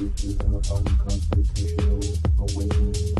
This is an unconstitutional awakening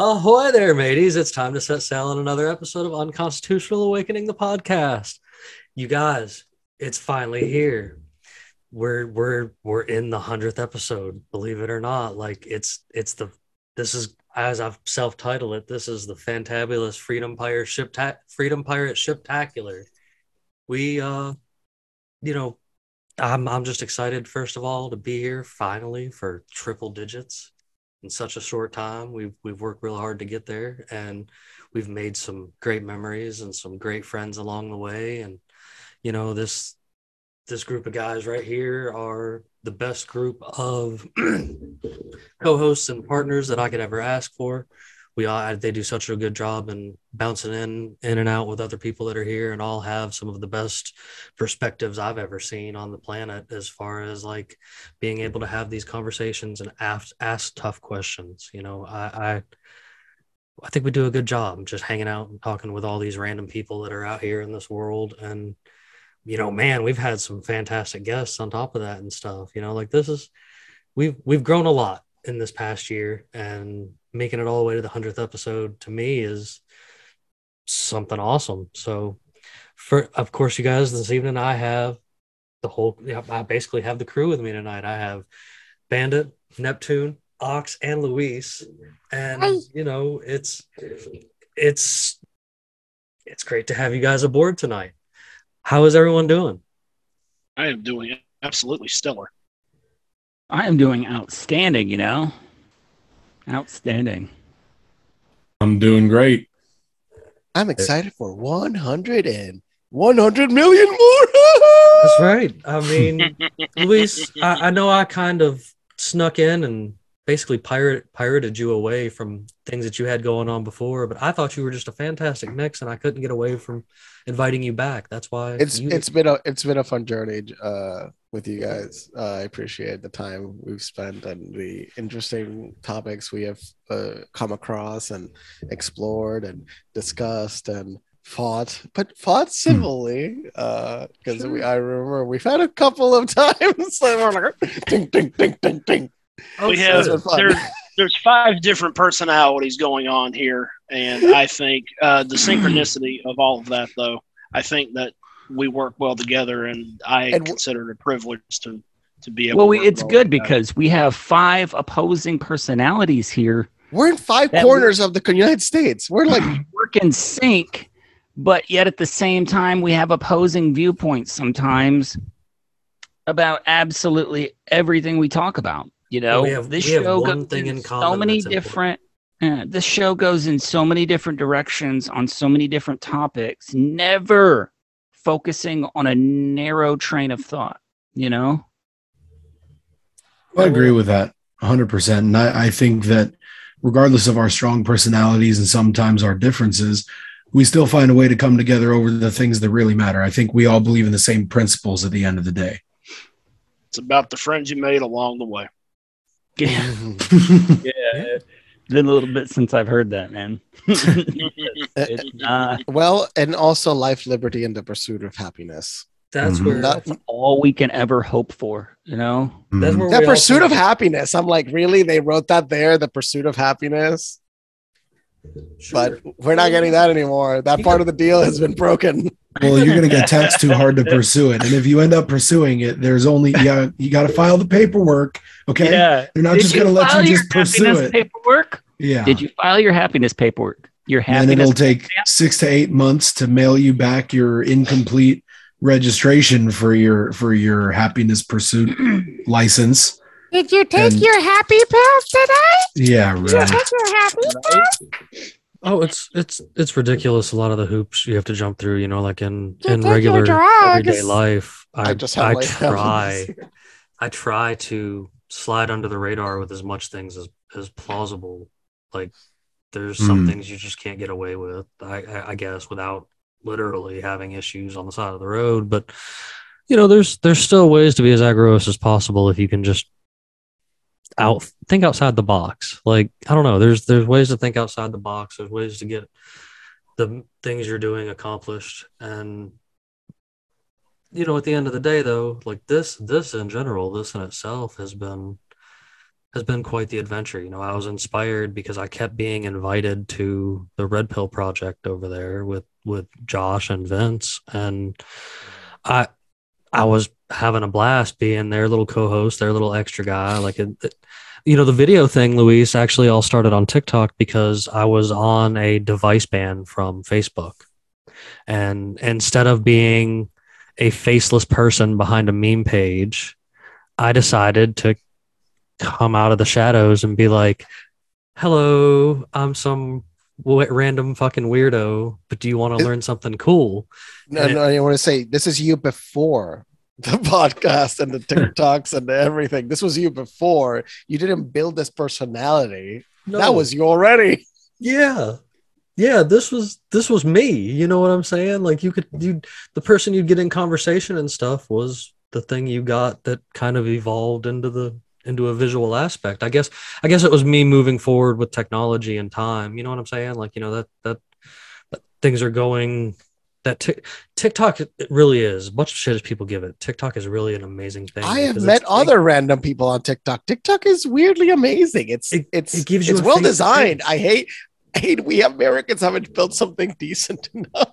Ahoy there, mateys. It's time to set sail on another episode of Unconstitutional Awakening, the podcast. You guys, it's finally here. We're we're we're in the hundredth episode, believe it or not. Like it's it's the this is as I've self-titled it, this is the fantabulous Freedom Pirate Ship ta- Freedom Pirate Shiptacular. We uh you know, I'm I'm just excited, first of all, to be here finally for triple digits in such a short time. We've we've worked real hard to get there, and we've made some great memories and some great friends along the way. And you know this this group of guys right here are the best group of co-hosts and partners that I could ever ask for. We all they do such a good job in bouncing in in and out with other people that are here, and all have some of the best perspectives I've ever seen on the planet as far as like being able to have these conversations and ask ask tough questions. You know, I, I I think we do a good job just hanging out and talking with all these random people that are out here in this world. And, you know, man, we've had some fantastic guests on top of that and stuff. You know, like this is we've we've grown a lot in this past year and making it all the way to the hundredth episode to me is something awesome. So for of course you guys this evening I have the whole I basically have the crew with me tonight. I have Bandit, Neptune, Ox, and Luis. And Hi. you know, it's it's it's great to have you guys aboard tonight. How is everyone doing? I am doing absolutely stellar. I am doing outstanding, you know? Outstanding. I'm doing great. I'm excited for 100 and 100 million more. That's right. I mean, Luis, I, I know I kind of snuck in and basically pirate pirated you away from things that you had going on before, but I thought you were just a fantastic mix, and I couldn't get away from inviting you back. That's why It's you, it's been a it's been a fun journey uh with you guys. Uh, I appreciate the time we've spent and the interesting topics we have uh, come across and explored and discussed and fought, but fought civilly. Uh, because we I remember we've had a couple of times that we're like ding ding ding ding ding. Oh, we have that's there, there's five different personalities going on here, and I think uh, the synchronicity of all of that, though, I think that we work well together, and I And w- consider it a privilege to to be able. Well, to we, it's well good with that. because we have five opposing personalities here We're in five corners of the United States. We're like work in sync, but yet at the same time, we have opposing viewpoints sometimes about absolutely everything we talk about. You know, we have- this we have show one goes thing in so many that's important. different. Uh, this show goes in so many different directions on so many different topics, never focusing on a narrow train of thought. You know, I agree with that 100%. And I, I think that regardless of our strong personalities and sometimes our differences, we still find a way to come together over the things that really matter. I think we all believe in the same principles at the end of the day. it's about the friends you made along the way. yeah, Yeah. Been a little bit since I've heard that, man. It's, uh, well, and also life, liberty, and the pursuit of happiness. That's Mhm. where That's all we can ever hope for, you know? that's Mhm. where the pursuit of happiness. I'm like, really? They wrote that there, the pursuit of happiness. But we're not getting that anymore. That part of the deal has been broken. Well, you're gonna get taxed too hard to pursue it, and if you end up pursuing it, there's only yeah, you got to file the paperwork. Okay, Yeah. they're not Did just gonna let you just pursue happiness it. Paperwork? Yeah, Did you file your happiness paperwork? Your happiness. and happiness. it'll take six to eight months to mail you back your incomplete registration for your for your happiness pursuit license. Did you take And- your happy pills today? Yeah, really. Did you right. take your happy? pills? Oh, it's it's it's ridiculous. A lot of the hoops you have to jump through. You know, like in You in regular everyday life. I I just I have try I try to slide under the radar with as much things as as plausible. Like there's some Hmm. things you just can't get away with. I I, I guess without literally having issues on the side of the road, but you know, there's there's still ways to be as agorist as possible if you can just out think outside the box. Like I don't know, there's there's ways to think outside the box. There's ways to get the things you're doing accomplished and you know at the end of the day though like this this in general this in itself has been has been quite the adventure you know i was inspired because i kept being invited to the red pill project over there with with josh and vince and i i was having a blast being their little co-host their little extra guy like it, it- you know the video thing luis actually all started on tiktok because i was on a device ban from facebook. And instead of being a faceless person behind a meme page, I decided to come out of the shadows and be like, "Hello, I'm some random fucking weirdo, but do you want to learn something cool?" No, no, I want to say this is you before the podcast and the TikToks and everything. This was you before. You didn't build this personality. That was you already. yeah yeah this was this was me you know what i'm saying like you could you the person you'd get in conversation and stuff was the thing you got that kind of evolved into the into a visual aspect i guess i guess it was me moving forward with technology and time you know what i'm saying like you know that that, that things are going that Tik tiktok it really is much shit as people give it tiktok is really an amazing thing I have met it's- other random people on TikTok. TikTok is weirdly amazing. It's It- it's it gives you it's well designed. I hate I hate we Americans haven't built something decent enough.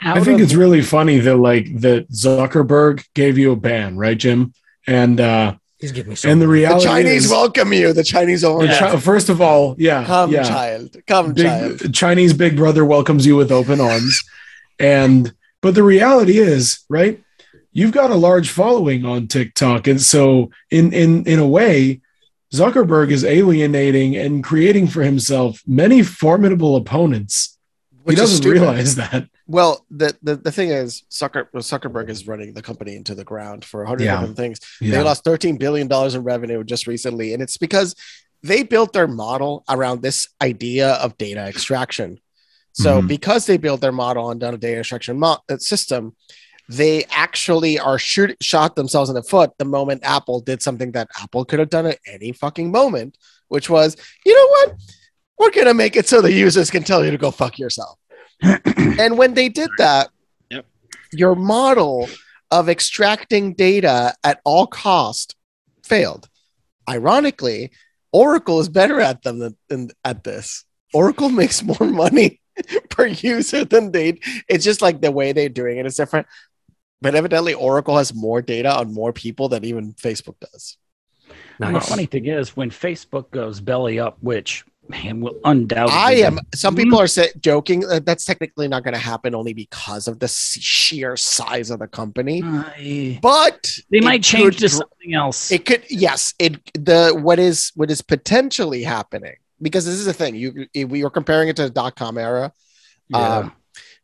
I think it's really funny that like that Zuckerberg gave you a ban, right, Jim? And uh he's giving me so and the many- The Chinese is, welcome you. The Chinese over. the Chi- first of all, yeah, Come, yeah, child. Come, child. Chinese Big Brother welcomes you with open arms, and but the reality is, right? You've got a large following on TikTok, and so in in in a way, Zuckerberg is alienating and creating for himself many formidable opponents. Which he doesn't realize that. Well, the, the the thing is, Zucker, Zuckerberg is running the company into the ground for a hundred Yeah. different things. They lost thirteen billion dollars in revenue just recently, and it's because they built their model around this idea of data extraction. So, Mhm. because they built their model on data extraction mo- uh, system, they actually are shoot shot themselves in the foot the moment Apple did something that Apple could have done at any fucking moment, which was, you know what? We're gonna make it so the users can tell you to go fuck yourself. And when they did that, Yep. your model of extracting data at all cost failed. Ironically, Oracle is better at them than, than at this. Oracle makes more money per user than they. It's just like the way they're doing it is different. But evidently, Oracle has more data on more people than even Facebook does. And the funny thing is, when Facebook goes belly up, which man will undoubtedly, I am. Some people Mhm. are say, joking that that's technically not going to happen only because of the sheer size of the company. I- But they might change could to something else. It could yes. It the what is what is potentially happening because this is the thing you we were comparing it to the dot com era. yeah. Um,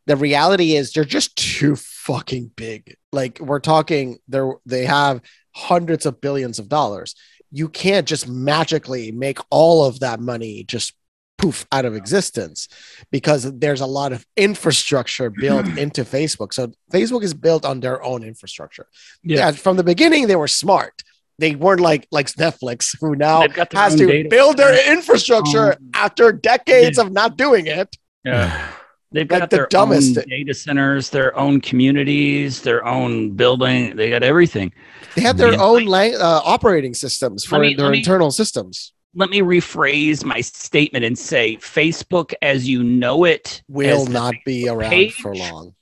the reality is they're just too fucking big. Like we're talking, they're they have hundreds of billions of dollars. You can't just magically make all of that money just poof out of existence because there's a lot of infrastructure built into Facebook. So Facebook is built on their own infrastructure. Yeah. Yeah, from the beginning they were smart. They weren't like like Netflix, who now got has to data build their infrastructure Um, after decades of not doing it. yeah. They've Like got the their dumbest- own data centers, their own communities, their own building. They got everything. They have their Yeah. own lang- uh, operating systems for me- their let me- internal systems. Let me rephrase my statement and say Facebook as you know it Will not be around for long.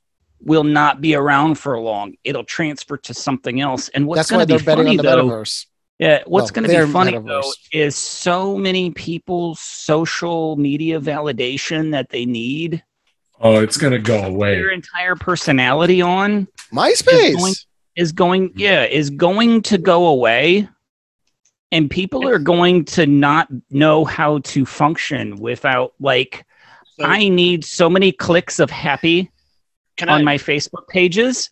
will not be around for long. It'll transfer to something else. And what's going to be betting funny on the though, metaverse. yeah, what's Well, going to be funny though is so many people's social media validation that they need Oh, it's gonna go away. Your entire personality on MySpace. going- is going yeah is going to go away and people are going to not know how to function without like So, i need so many clicks of happy can on I, my facebook pages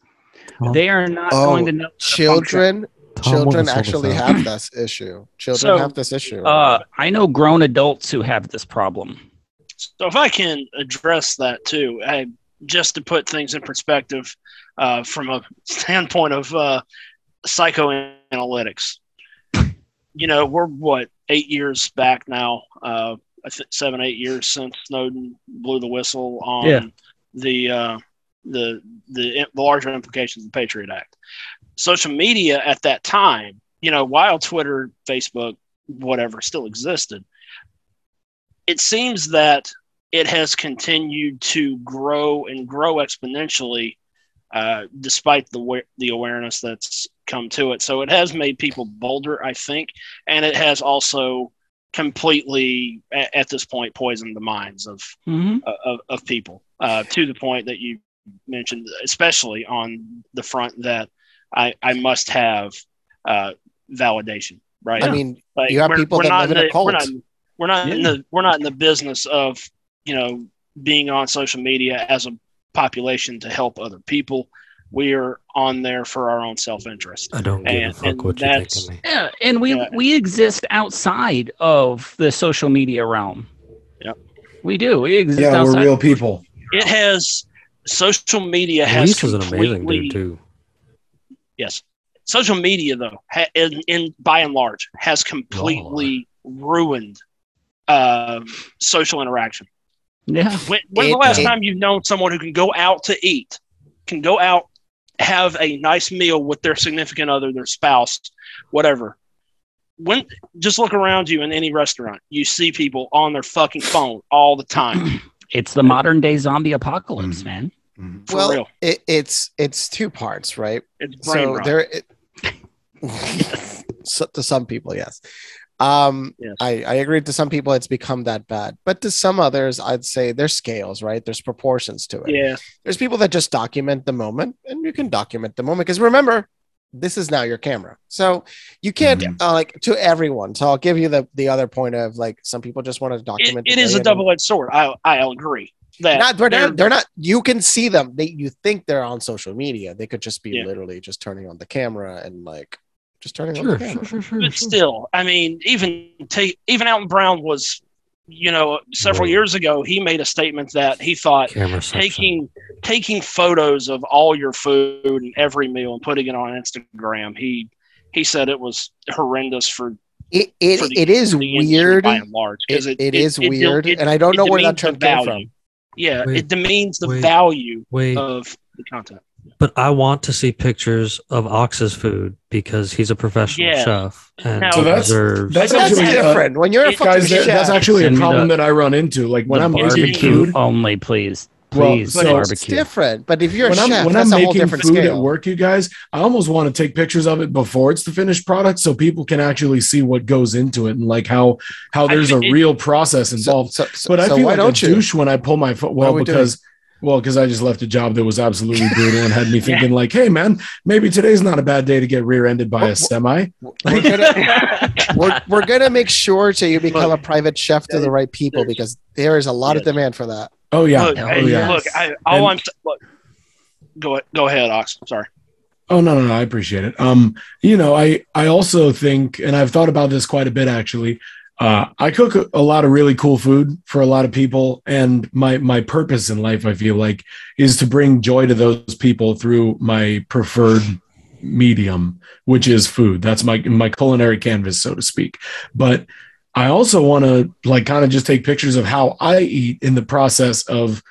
Tom? they are not Oh, going to know how to Children, Tom children actually have this issue. Children So, have this issue. uh i know grown adults who have this problem So if I can address that too, I, just to put things in perspective uh, from a standpoint of uh, psychoanalytics, you know, we're what eight years back now. Uh, I think seven, eight years since Snowden blew the whistle on Yeah. the uh, the the the larger implications of the Patriot Act. Social media at that time, you know, while Twitter, Facebook, whatever still existed, it seems that it has continued to grow and grow exponentially, uh, despite the the awareness that's come to it. So it has made people bolder, I think, and it has also completely, a- at this point, poisoned the minds of Mhm. of, of people uh, to the point that you mentioned, especially on the front that I, I must have uh, validation, right? I mean, Like, you have we're- people we're that not live in a the- cult. We're not, we're not in the we're not in the business of you know being on social media as a population to help other people. We are on there for our own self interest. I don't give And- a fuck what you think of me. yeah and we Yeah. we exist outside of the social media realm Yep. we do we exist Yeah, we're real people. It has social media has Reese is an amazing completely dude too. yes. Social media though, ha- in, in by and large, has completely ruined um social interaction. yeah When, when's the last it- time you've known someone who can go out to eat, can go out, have a nice meal with their significant other, their spouse, whatever? When just look around you in any restaurant, you see people on their fucking phone all the time. it's the modern day zombie apocalypse Mhm. man For well, it, it's it's two parts, right? It's brain so rot. there it, so, to some people yes um Yes. I, I agree to some people it's become that bad but to some others i'd say there's scales right there's proportions to it yeah, there's people that just document the moment and you can document the moment because remember this is now your camera so you can't Mhm. uh, like to everyone so i'll give you the the other point of like some people just want to document it the is day a double edged sword. I I'll agree that not, they're, they're- not, they're not you can see them they you think they're on social media they could just be Yeah. literally just turning on the camera and like just turning on Sure, the sure, camera sure, sure. but sure. still, I mean, even take even Alton Brown was, you know, several Whoa. years ago, he made a statement that he thought Camera section. taking taking photos of all your food and every meal and putting it on Instagram. He he said it was horrendous for, it it, for the, it is for weird by and large it, because it is weird it- and i don't know where that term came from Yeah, Wait, it demeans the wait, value Wait, of the content. But I want to see pictures of Ox's food because he's a professional Yeah. chef and Now- So that's- deserves. that's But that's actually, uh, different when you're a it- fucking Guys, chef. that's actually a problem the- that I run into. Like when I'm making barbecue food, only please Well, please so- but it's different but if you're when a I'm chef when that's I'm a whole making different food scale at work, you guys, I almost want to take pictures of it before it's the finished product, so people can actually see what goes into it and like how how I there's a real process involved. so, so, but I so feel why like don't a you douche when I pull my foot. Well, we because well, because I just left a job that was absolutely brutal and had me thinking like, hey man, maybe today's not a bad day to get rear-ended by What- a semi. we're gonna we're, we're gonna make sure to you become a private chef to the right people because there is a lot of demand for that Oh yeah, Look, oh yeah. look, I, all And- I'm look, go go ahead, Ox. Sorry. Oh no, no, no, I appreciate it. Um, you know, I I also think, and I've thought about this quite a bit actually. Uh, I cook a, lot of really cool food for a lot of people, and my my purpose in life, I feel like, is to bring joy to those people through my preferred medium, which is food. That's my my culinary canvas, so to speak. But I also want to like kind of just take pictures of how I eat in the process of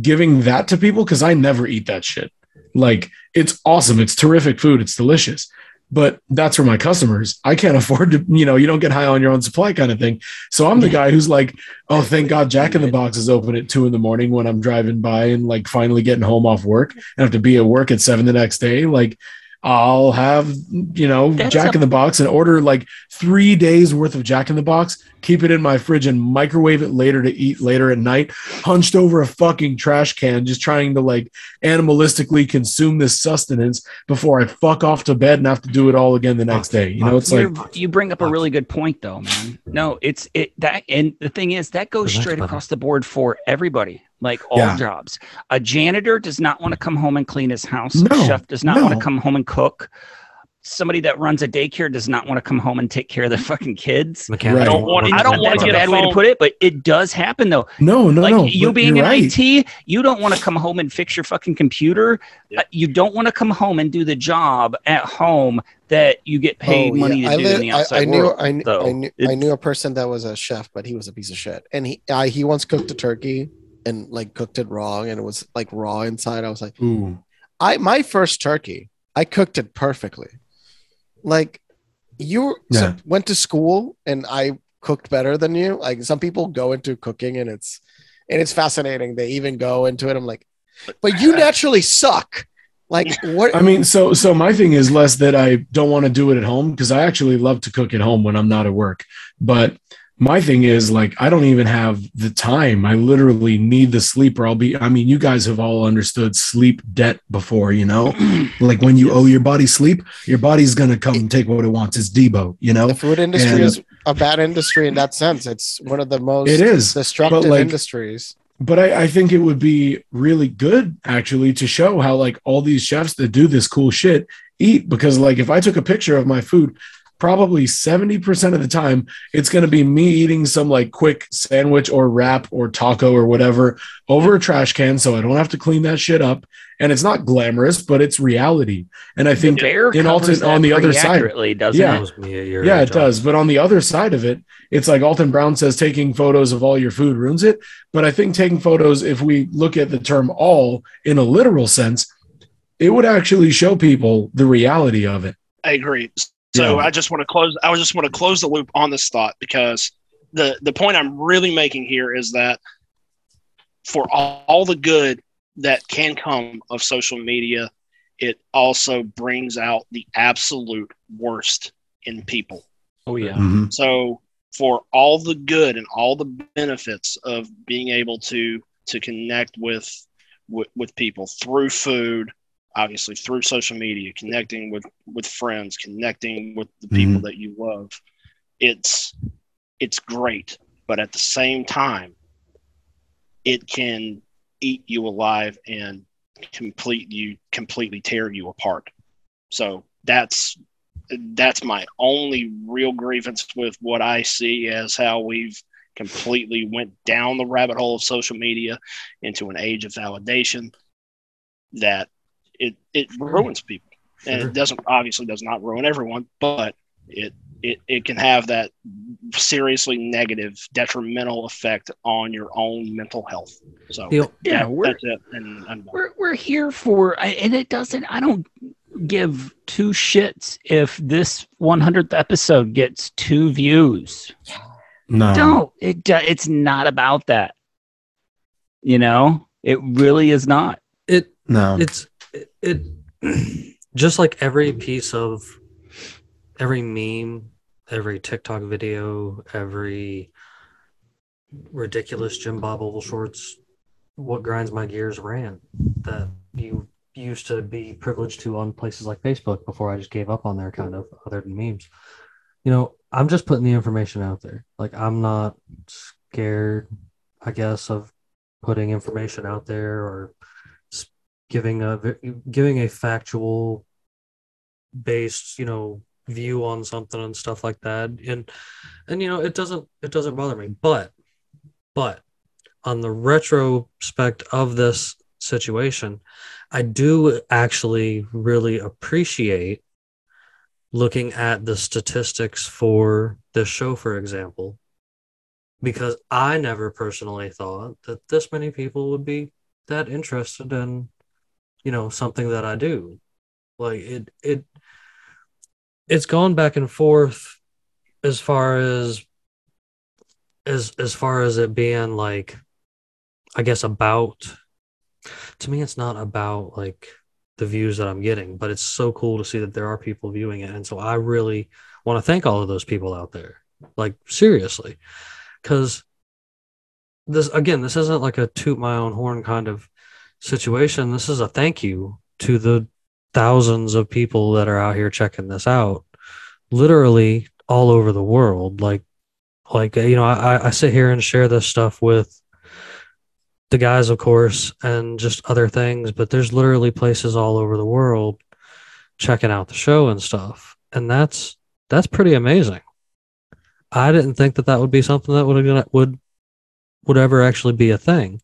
giving that to people because I never eat that shit. Like it's awesome. It's terrific food. It's delicious. But that's for my customers. I can't afford to, you know, you don't get high on your own supply kind of thing. So I'm the guy who's like, oh, thank God Jack in the Box is open at two in the morning when I'm driving by and like finally getting home off work and have to be at work at seven the next day. Like I'll have, you know, That's Jack a- in the Box and order like three days worth of Jack in the Box, keep it in my fridge and microwave it later to eat later at night, hunched over a fucking trash can, just trying to like animalistically consume this sustenance before I fuck off to bed and have to do it all again the next day. You know, it's like, You're- you bring up a really good point though, man. No, it's it that and the thing is that goes The straight button. across the board for everybody, like all Yeah. jobs. A janitor does not want to come home and clean his house. No, a chef does not want to come home and cook. Somebody that runs a daycare does not want to come home and take care of their fucking kids. Right. I don't want- I don't wanna That's a get a bad way to put it, but it does happen though. no, no, like no. you being in right. IT, you don't want to come home and fix your fucking computer. Yeah. Uh, You don't want to come home and do the job at home that you get paid Oh, yeah. money to I do li- in the outside I, knew, world. I, knew. I knew, I knew a person that was a chef, but he was a piece of shit. And he, I, he once cooked a turkey and like cooked it wrong, and it was like raw inside. I was like, Ooh. I my first turkey, I cooked it perfectly. Like you so- went to school, and I cooked better than you. Like some people go into cooking, and it's and it's fascinating. They even go into it. I'm like, but you naturally suck. Like what? I mean, so so my thing is less that I don't want to do it at home because I actually love to cook at home when I'm not at work. But my thing is like I don't even have the time. I literally need the sleep or I'll be I mean, you guys have all understood sleep debt before, you know? like when you owe your body sleep, your body's gonna come and take what it wants. It's Deebo, you know? the food industry And- is a bad industry in that sense. It's one of the most It is. destructive like, industries. but I, I think it would be really good actually to show how like all these chefs that do this cool shit eat because like if I took a picture of my food, probably 70% of the time it's going to be me eating some like quick sandwich or wrap or taco or whatever over a trash can so I don't have to clean that shit up and it's not glamorous but it's reality and I think in covers alternate that on the other side doesn't Yeah. It? was me at your yeah, age. it does. But on the other side of it, it's like Alton Brown says taking photos of all your food ruins it. But I think taking photos, if we look at the term all in a literal sense, it would actually show people the reality of it. I agree. So Yeah. I just want to close. I just want to close the loop on this thought because the the point I'm really making here is that for all, all the good that can come of social media, it also brings out the absolute worst in people. Oh yeah. Mhm. So for all the good and all the benefits of being able to to connect with with, with people through food, obviously through social media, connecting with with friends, connecting with the mm-hmm. people that you love, it's it's great. But at the same time, it can eat you alive and complete you completely tear you apart. So that's that's my only real grievance with what I see as how we've completely went down the rabbit hole of social media into an age of validation that it it ruins people and it doesn't obviously does not ruin everyone but it it, it can have that seriously negative detrimental effect on your own mental health so You know, Yeah, we're- that's it and We're we're here for, and it doesn't. I don't give two shits if this 100th episode gets two views. No. Don't. It. do- It's not about that. You know, it really is not. it No. it's it, just like every piece of every meme every tiktok video every ridiculous jim bob oval shorts what grinds my gears ran that you used to be privileged to on places like facebook before i just gave up on there kind of other than memes. You know i'm just putting the information out there. Like i'm not scared i guess of putting information out there or giving a giving a factual based you know view on something and stuff like that. And and you know it doesn't it doesn't bother me. But but on the retrospect of this situation i do actually really appreciate looking at the statistics for this show for example because i never personally thought that this many people would be that interested in you know something that I do. Like it it it's gone back and forth as far as as as far as it being like I guess about to me it's not about like the views that I'm getting, but it's so cool to see that there are people viewing it. And so I really want to thank all of those people out there. Like seriously. Cause this again, this isn't like a toot my own horn kind of situation. This is a thank you to the thousands of people that are out here checking this out. Literally all over the world. Like like you know, I, I sit here and share this stuff with the guys, of course, and just other things, but there's literally places all over the world checking out the show and stuff. And that's that's pretty amazing. I didn't think that that would be something that would would would ever actually be a thing.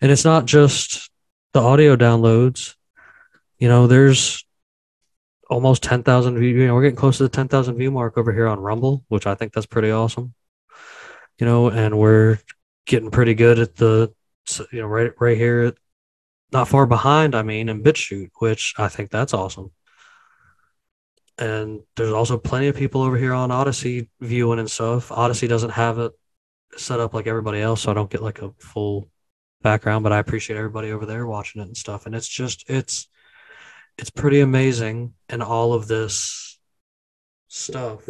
And it's not just the audio downloads. You know, there's almost 10,000 view. You know, we're getting close to the 10,000 view mark over here on Rumble, which I think that's pretty awesome. You know, and we're getting pretty good at the, you know, right, right here, not far behind, I mean, in BitChute, which I think that's awesome. And there's also plenty of people over here on Odysee viewing and stuff. Odysee doesn't have it set up like everybody else, so I don't get like a full background, but I appreciate everybody over there watching it and stuff. And it's just it's it's pretty amazing and all of this stuff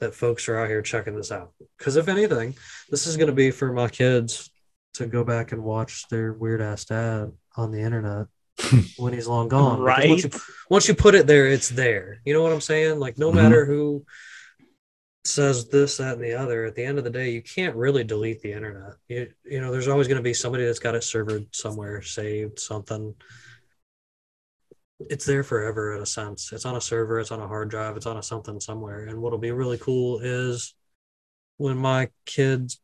that folks are out here checking this out. Because if anything, this is going to be for my kids to go back and watch their weird ass dad on the internet when he's long gone. Right. Once you, once you put it there, it's there. You know what I'm saying? Like no Mhm. matter who says this, that, and the other, at the end of the day, you can't really delete the internet. You, you know, there's always going to be somebody that's got it servered somewhere, saved something. It's there forever in a sense. It's on a server, it's on a hard drive, it's on a something somewhere. And what'll be really cool is when my kids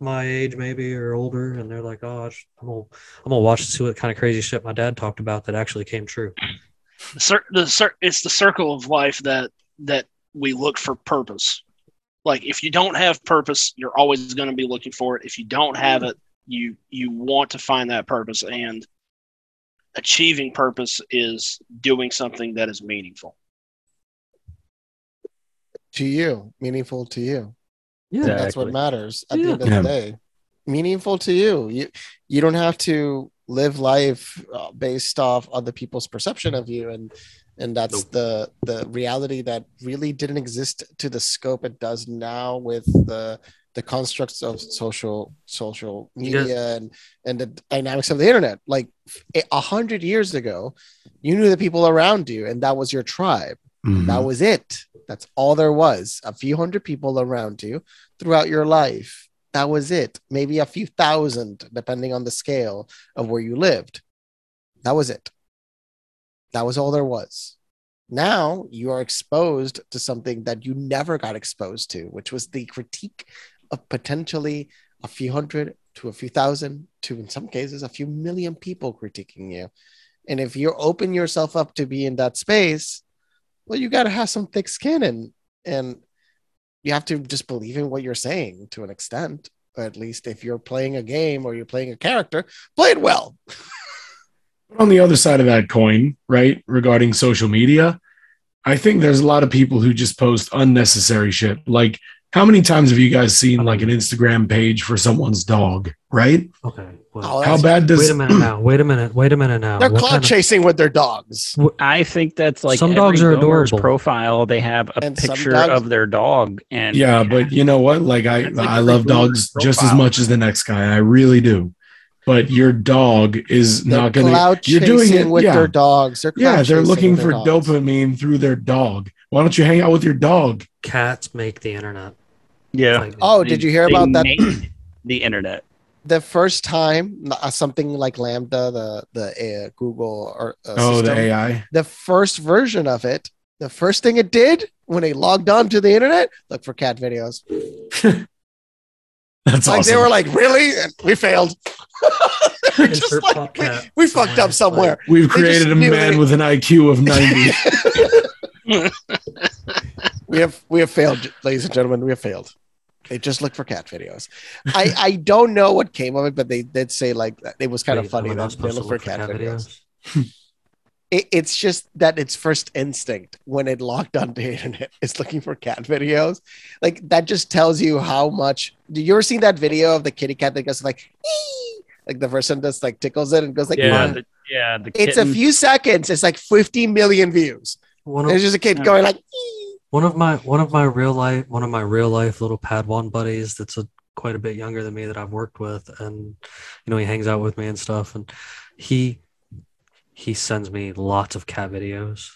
my age maybe or older and they're like, oh, I'm gonna I'm gonna watch and see what kind of crazy shit my dad talked about that actually came true. The cir- the cir- it's the circle of life that that we look for purpose. Like if you don't have purpose, you're always going to be looking for it. If you don't have it, you you want to find that purpose and achieving purpose is doing something that is meaningful. to you, meaningful to you. Yeah. That's what matters at the end of Yeah. the day. Meaningful to you. You you don't have to live life uh, based off other people's perception of you, and and that's the the reality that really didn't exist to the scope it does now with the the constructs of social social media and and the dynamics of the internet. Like a- hundred years ago, you knew the people around you, and that was your tribe. Mhm. That was it. That's all there was. A few hundred people around you throughout your life. That was it. Maybe a few thousand, depending on the scale of where you lived. That was it. That was all there was. Now you are exposed to something that you never got exposed to, which was the critique of potentially a few hundred to a few thousand to, in some cases, a few million people critiquing you. And if you open yourself up to be in that space, well, you got to have some thick skin and and you have to just believe in what you're saying to an extent. Or at least if you're playing a game or you're playing a character, play it well. on the other side of that coin, right, regarding social media, I think there's a lot of people who just post unnecessary shit. Like, how many times have you guys seen like an Instagram page for someone's dog, right? Okay. Well, Oh, How bad does wait a minute now. Wait a minute. Wait a minute now. They're What cloud kind of- chasing with their dogs. I think that's like Some every dogs are adorable. profile. They have a And picture dogs- of their dog, and yeah, but you know what? Like I like I love boomer's dogs just as much as the next guy. I really do. But your dog is They're not gonna cloud you're doing chasing it with yeah. their dogs. They're yeah, they're looking for dogs. dopamine through their dog. Why don't you hang out with your dog? cats make the internet. yeah. Like, Oh, did you hear about that? the internet. The first time uh, something like LaMDA, the the uh, Google or uh, Oh, the AI. the first version of it, the first thing it did when they logged on to the internet, look for cat videos. That's like awesome. they were like, really? We failed. They're just Insert like, we, we fucked up somewhere. We've they created a man they- with an IQ of 90. we have we have failed, ladies and gentlemen. We have failed. They just look for cat videos. I I don't know what came of it, but they did say like it was kind of Wait, funny am I not that they look for cat, videos. It, it's just that its first instinct when it logged onto the internet is looking for cat videos. Like that just tells you how much. Do you ever seen that video of the kitty cat that goes like, "Ee!" like the person just like tickles it and goes like, yeah, the, yeah. The it's a few seconds. It's like 50 million views. One of, it's just a kid going like, "Ee." one of my one of my real life one of my real life little Padawan buddies that's a quite a bit younger than me that I've worked with, and you know he hangs out with me and stuff, and he he sends me lots of cat videos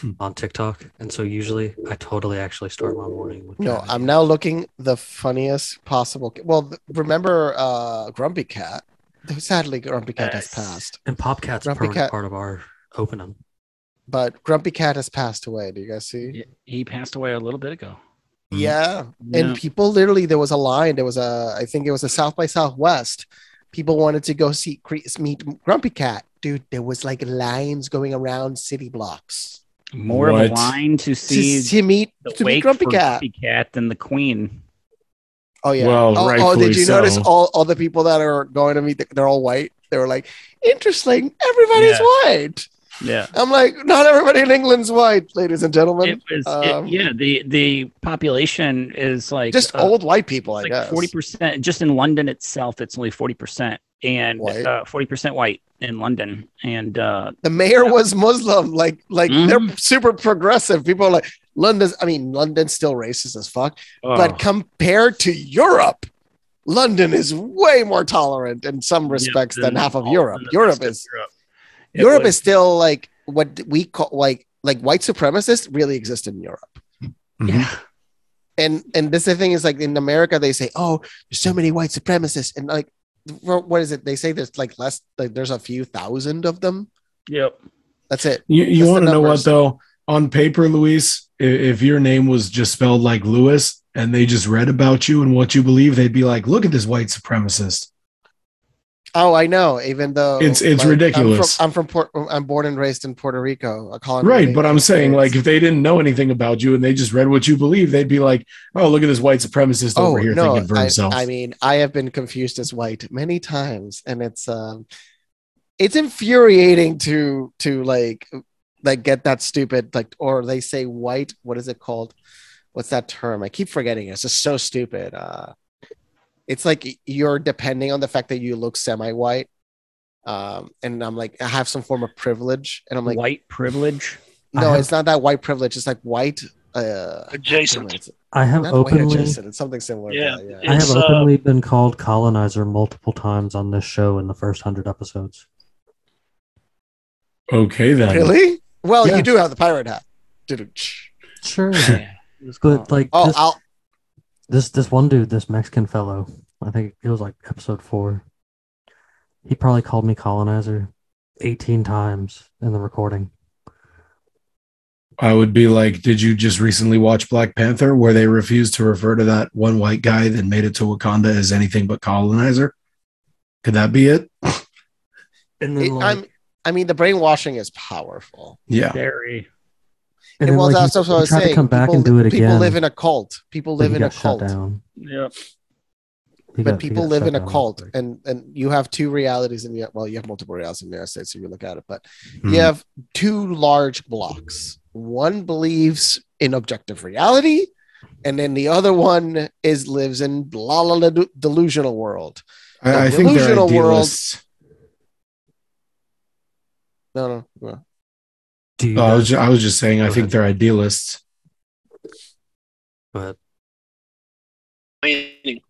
Hmm. on TikTok, and so usually I totally actually start my morning with. No, cat I'm videos. now looking the funniest possible. Well, remember uh Grumpy Cat? Sadly, Grumpy Cat has passed, And Popcat's a Grumpy Cat- part of our opening. but Grumpy Cat has passed away. Do you guys see? He passed away a little bit ago. Yeah. Yeah. And people literally, there was a line. There was a, I think it was a South by Southwest. People wanted to go see cre- meet Grumpy Cat. Dude, there was like lines going around city blocks More of a line to to, see to meet the to meet Grumpy Cat. Grumpy Cat than the Queen. Oh yeah. Well, oh, oh, did you notice all, all the people that are going to meet? The, they're all white. They were like, interesting. Everybody's Yeah. white. Yeah. I'm like, not everybody in England's white, ladies and gentlemen. It was it- Um, yeah, the the population is like Just uh, old white people, I like guess. forty percent. Just in London itself, it's only forty percent, and White. forty percent white in London. And uh, the mayor was Muslim. Like, like Mhm. they're super progressive. People are like, London's. I mean, London's still racist as fuck, oh, but compared to Europe, London is way more tolerant in some respects than than half of Europe. Europe is Europe. It Europe was- is still like what we call like like white supremacists really exist in Europe. Mhm. yeah. And and this the thing is like in America they say, oh, there's so many white supremacists, and like what is it? They say there's like less like there's a few thousand of them. Yep. That's it. You, you want to know what though? On paper, Luis, if your name was just spelled like Lewis and they just read about you and what you believe, they'd be like, "Look at this white supremacist." Oh, I know. Even though It's- it's like, ridiculous. I'm from, I'm from Port. I'm born and raised in Puerto Rico. A colony Right, but I'm saying like if they didn't know anything about you and they just read what you believe, they'd be like, "Oh, look at this white supremacist over here thinking for Oh, I, himself." I mean, I have been confused as white many times, and it's um, it's infuriating to to like like get that stupid like or they say white. What is it called? What's that term? I keep forgetting. it. It's just so stupid. Uh, it's like you're depending on the fact that you look semi-white. Um, and I'm like, I have some form of privilege, and I'm like, white privilege. No, have- it's not that white privilege. It's like white. Uh, Adjacent. I have not openly adjacent. It's something similar. Yeah. That, yeah. I have It's, uh, openly been called colonizer multiple times on this show in the first hundred episodes. okay, then. Really? Well, Yeah. you do have the pirate hat. Doo-doo-ch. Sure, Yeah. It but like Oh, this, I'll. This this one dude, this Mexican fellow, I think it was like episode four. He probably called me colonizer eighteen times in the recording. I would be like, "Did you just recently watch Black Panther, where they refused to refer to that one white guy that made it to Wakanda as anything but colonizer? Could that be it? And then it- like, I'm. I mean, the brainwashing is powerful. Yeah, very. And And then, well, like, that's he- what I was tried saying. to come back people, and do it People again. live in a cult. People live in a cult. Yeah. He But got- people live in a down. cult, and and you have two realities in the well, you have multiple realities in the United States if you look at it. But Hmm. you have two large blocks. One believes in objective reality, and then the other one is lives in la la blah delusional world. I, The I think they're delusional world- No, no, no. Do you Oh, I was just, I was just saying, I think ahead. they're idealists. but we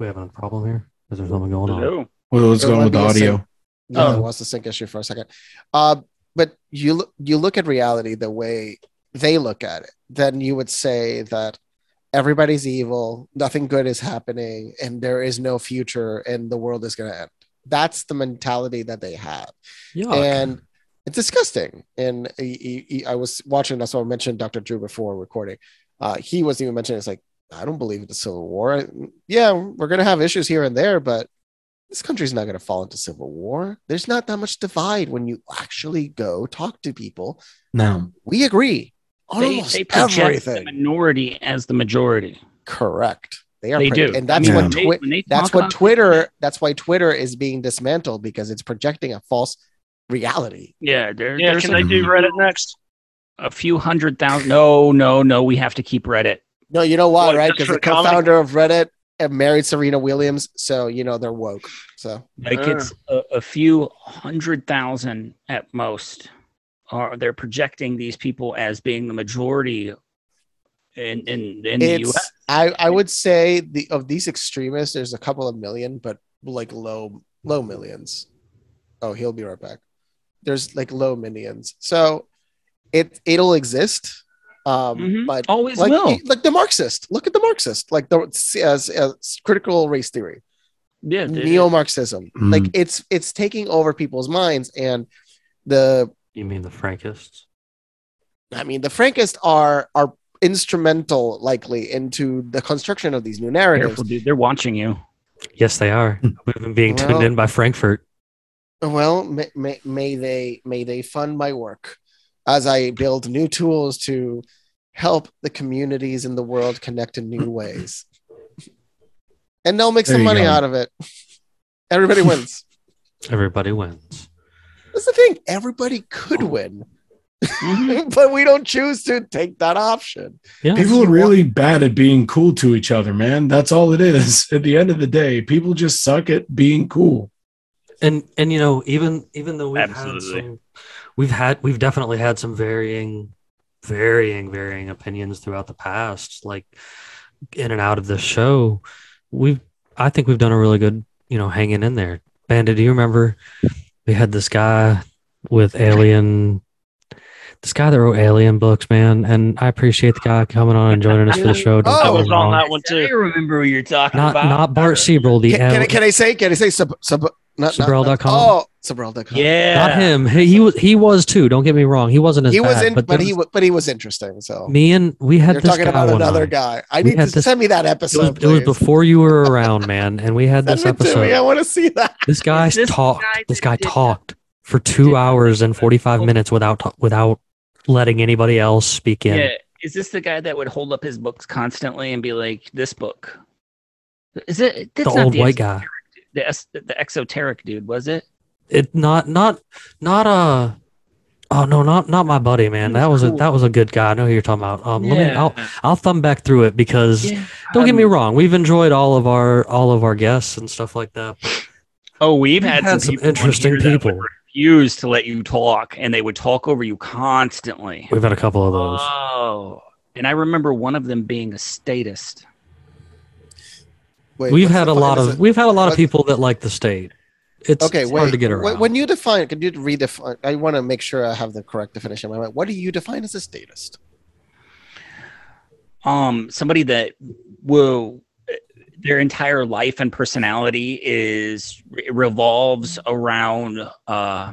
having a problem here? Is there something going on? Hello. Well, what's going might with the audio? sync- Yeah, Oh. it was the sync issue for a second. Uh, but you you look at reality the way they look at it, then you would say that everybody's evil, nothing good is happening, and there is no future, and the world is going to end. That's the mentality that they have, Yeah. and it's disgusting. And he- he- he- I was watching. That's why I mentioned Dr. Drew before recording. Uh, he wasn't even mentioning. It's like I don't believe in the Civil War. Yeah, we're going to have issues here and there, but this country's not going to fall into civil war. There's not that much divide when you actually go talk to people. No. We agree. on They, almost they project the everything. minority as the majority. Correct. They are They pro- do. and that's I mean, what Twi- when they that's what about- Twitter that's why Twitter is being dismantled because it's projecting a false reality. Yeah, there, Yeah, can a, they do Reddit next? a few hundred thousand. No, no, no. We have to keep Reddit. No, you know why, What, right? Because the the comic? co-founder of Reddit married Serena Williams, so you know they're woke. So Like Ah. it's a, a few hundred thousand at most. Are they're projecting these people as being the majority in in, in the it's U.S. I I would say the of these extremists, there's a couple of million, but like low low millions. Oh, he'll be right back. There's like low minions. so it it'll exist. Um, Mhm. but Always like will. like the Marxist. Look at the Marxist, like the as, as critical race theory, Yeah, neo Marxism. Mm. Like it's it's taking over people's minds, and the You mean the Frankists? I mean the Frankists are are instrumental, likely, into the construction of these new narratives. careful, dude. They're watching you. Yes, they are. We've been being tuned in by Frankfurt. Well, may, may, may they may they fund my work as I build new tools to help the communities in the world connect in new ways, and they'll make There some money go. out of it. Everybody wins. Everybody wins. That's the thing. Everybody could win, Mhm. but we don't choose to take that option. Yeah. People are really bad at being cool to each other, man. That's all it is. At the end of the day, people just suck at being cool. And and you know even even though we've Absolutely. had some we've had we've definitely had some varying varying varying opinions throughout the past like in and out of the show we've i think we've done a really good you know hanging in there bandit do you remember we had this guy with alien this guy that wrote alien books man and i appreciate the guy coming on and joining us for the show Don't Oh, I was on wrong. that one I too. remember what you're talking not about. not bart siebel the Can, can, I, can I say? Can I say sub sub? Not, not, not, oh, Sabrel.com. Yeah, not him he, he was he was too don't get me wrong he wasn't as he was bad, in, but, there he was- but he was interesting. So me and we had you're this talking guy about another night. guy. I We need to this- send me that It was, episode. it was before you were around, man, and we had this episode. it. I want to see that. This guy this talked. guy This guy did- talked for two hours and forty five minutes without without letting anybody else speak in. Yeah. Is this the guy that would hold up his books constantly and be like, "This book"? Is it the that's not old white guy. The, es- the exoteric dude was it? It not not not uh oh no not not my buddy man. That was a that was a good guy. I know who you're talking about. Um, let me I'll I'll thumb back through it because Yeah. don't get me Um, wrong, we've enjoyed all of our all of our guests and stuff like that. Oh, we've We've had, had some, some people on interesting here that would people. refuse to let you talk, and they would talk over you constantly. We've had a couple of those. Oh, and I remember one of them being a statist. Wait, we've had a lot of it? we've had a lot of what- people that like the state. It's, Okay, it's wait. hard to get around. When you define, can you redefine? I want to make sure I have the correct definition. my mind. What do you define as a statist? um somebody that will their entire life and personality is revolves around uh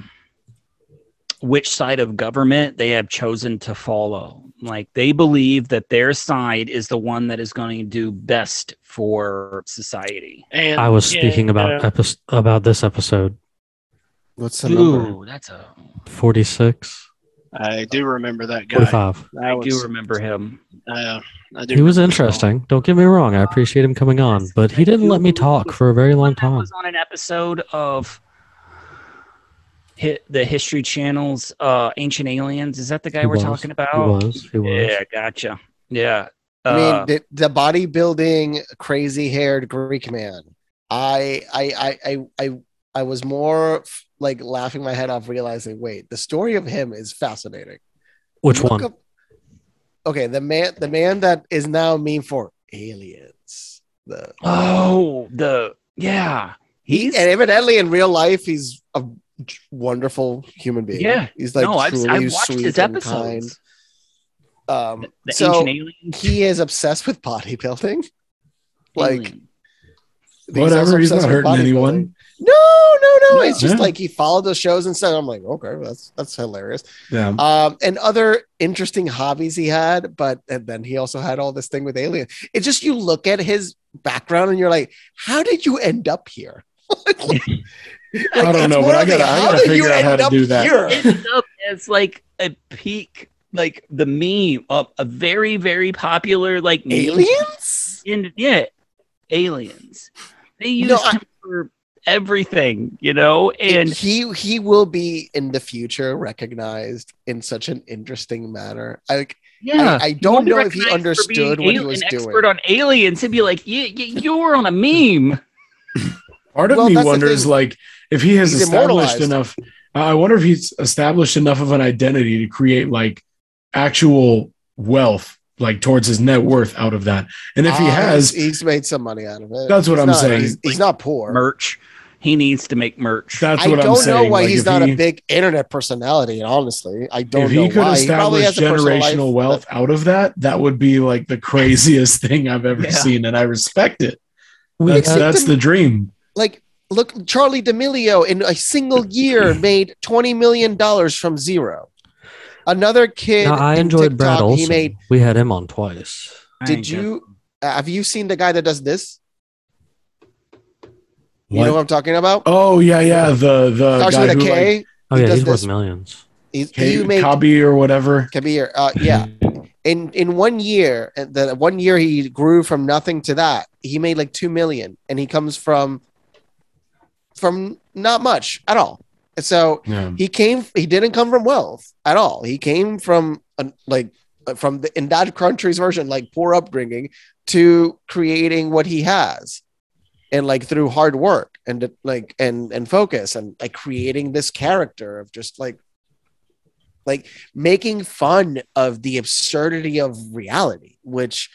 which side of government they have chosen to follow like they believe that their side is the one that is going to do best for society And I was yeah, speaking about yeah. epis about this episode What's the number? That's a 46, I do remember that guy. 45. That i was, do remember him uh, I do He was remember this interesting. Don't get me wrong. I appreciate him coming on, but he didn't let me talk for a very long That time. was on an episode of hit the History Channel's uh, Ancient Aliens. Is that the guy He we're was. talking He about? was. He was. Yeah, gotcha. Yeah. I Uh, mean, the, the bodybuilding, crazy-haired Greek man. I, I, I, I, I, I was more f- like laughing my head off, realizing, wait, the story of him is fascinating. Which Look one? up- okay, the man, the man that is now meme for aliens. The oh, the yeah. he He's and evidently in real life, he's a wonderful human being. Yeah. he's like no, I've, truly I've watched sweet his and episodes. kind. Um, The, the so he is obsessed with bodybuilding. Like Alien. He's Whatever, also he's not with hurting anyone. No, no, no. Yeah. It's just Yeah. like he followed the shows and stuff. I'm like, okay, that's that's hilarious. Yeah. Um, and other interesting hobbies he had, but and then he also had all this thing with alien. It's just you look at his background and you're like, how did you end up here? Like, I don't know, but I gotta- I gotta figure out how to do that. here? It's up as like a peak like the meme of a very very popular like Aliens? in yeah aliens they use No, I- for everything you know and he he will be in the future recognized in such an interesting manner. I, like, yeah I he don't know if he understood being what he was an doing. expert on aliens he'd be like you, you, you were on a meme Part of Well, me wonders, like, if he has He's established enough. I wonder if he's established enough of an identity to create like actual wealth, like towards his net worth out of that. And if he Ah, has, he's, he's made some money out of it. That's what He's I'm not- saying. He's, he's not poor. merch he needs to make merch that's what I'm saying. I don't know why Like, he's not he- a big internet personality. And honestly, I don't if he know could why. He probably establish has a personal generational life wealth out of that, that would be like the craziest thing I've ever Yeah. seen, and I respect it. We That's have- that's the dream. like look Charli D'Amelio in a single year made 20 million dollars from zero another kid Now, I in enjoyed Brad Olson. he made we had him on twice. Did ain't you have you seen the guy that does this you know what i'm talking about Oh yeah, yeah. The the starts guy with a who K. like Oh He yeah, does he's worth this- millions. He's, K- he made Khaby or whatever. Kabir. Uh, yeah. In in one year, and the one year he grew from nothing to that. He made like two million, and he comes from from not much at all. And so Yeah. he came. He didn't come from wealth at all. He came from uh, like uh, from the in that country's version, like poor upbringing, to creating what he has, and like through hard work and like and and focus and like creating this character of just like like making fun of the absurdity of reality, which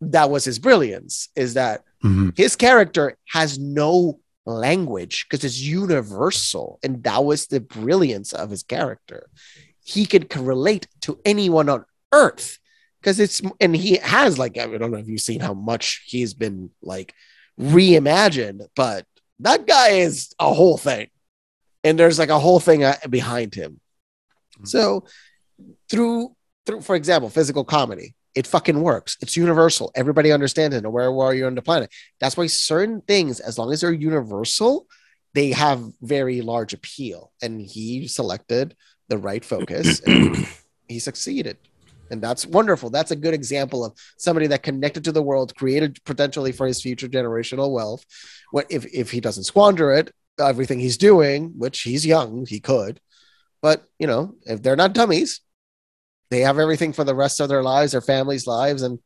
that was his brilliance. Is that Mhm. his character has no language because it's universal and that was the brilliance of his character. He could relate to anyone on earth because it's and he has like i don't know if you've seen how much he's been like reimagined but that guy is a whole thing. And there's like a whole thing uh, behind him. So through through for example physical comedy it fucking works it's universal everybody understands it no where you're on the planet that's why certain things, as long as they're universal, they have very large appeal. And he selected the right focus and he succeeded. And that's wonderful. That's a good example of somebody that connected to the world, created potentially for his future generational wealth. What if, if he doesn't squander it, everything he's doing, which he's young, he could. But you know, if they're not dummies, they have everything for the rest of their lives, their families' lives, and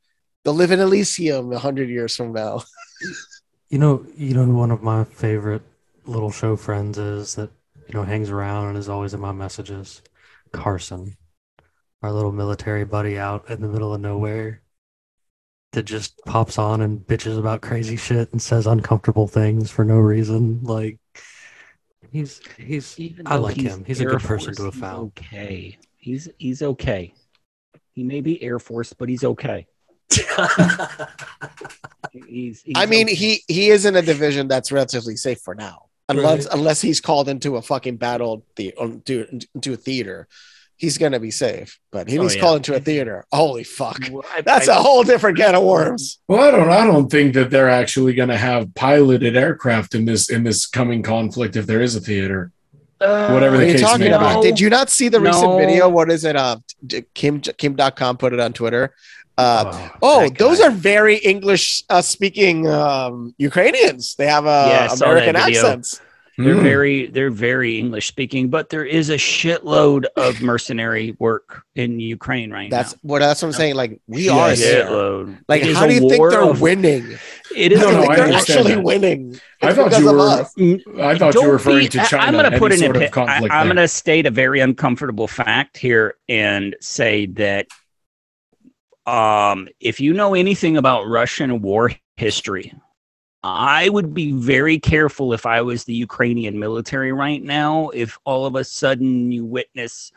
they'll live in Elysium a hundred years from now. You know, you know one of my favorite little show friends is that you know hangs around and is always in my messages. Carson, our little military buddy out in the middle of nowhere, that just pops on and bitches about crazy shit and says uncomfortable things for no reason. Like he's he's Even I though like him. He's a Air good person to have found. Okay, he's he's okay. He may be Air Force, but he's okay. He's, he's I mean, okay. he he is in a division that's relatively safe for now, unless Right. unless he's called into a fucking battle the um, into, into a theater. He's gonna be safe, but he Oh, he's yeah. called into a theater. Holy fuck, Well, I- that's I- a whole different can of worms. Well, I don't. I don't think that they're actually going to have piloted aircraft in this in this coming conflict. If there is a theater, Uh, Whatever What the are you case talking may be. about? Did you not see the recent video? What is it? Uh, d- Kim Kim.com put it on Twitter. Uh, oh, oh, those guy. are very English uh, speaking um, Ukrainians. They have uh, Yeah, I saw American video. accents. They're Hmm. very they're very English speaking, but there is a shitload of mercenary work in Ukraine right That's now. what that's what I'm saying. Like we Yes. are. Shitload. Like, how do you think they're of- winning? It is No, no, think I they're actually that. winning. I It's thought because you were. I thought you Don't were referring be- to China. I'm going to put any in. sort of I, I'm there. going to state a very uncomfortable fact here and say that um, if you know anything about Russian war history, I would be very careful if I was the Ukrainian military right now. If all of a sudden you witness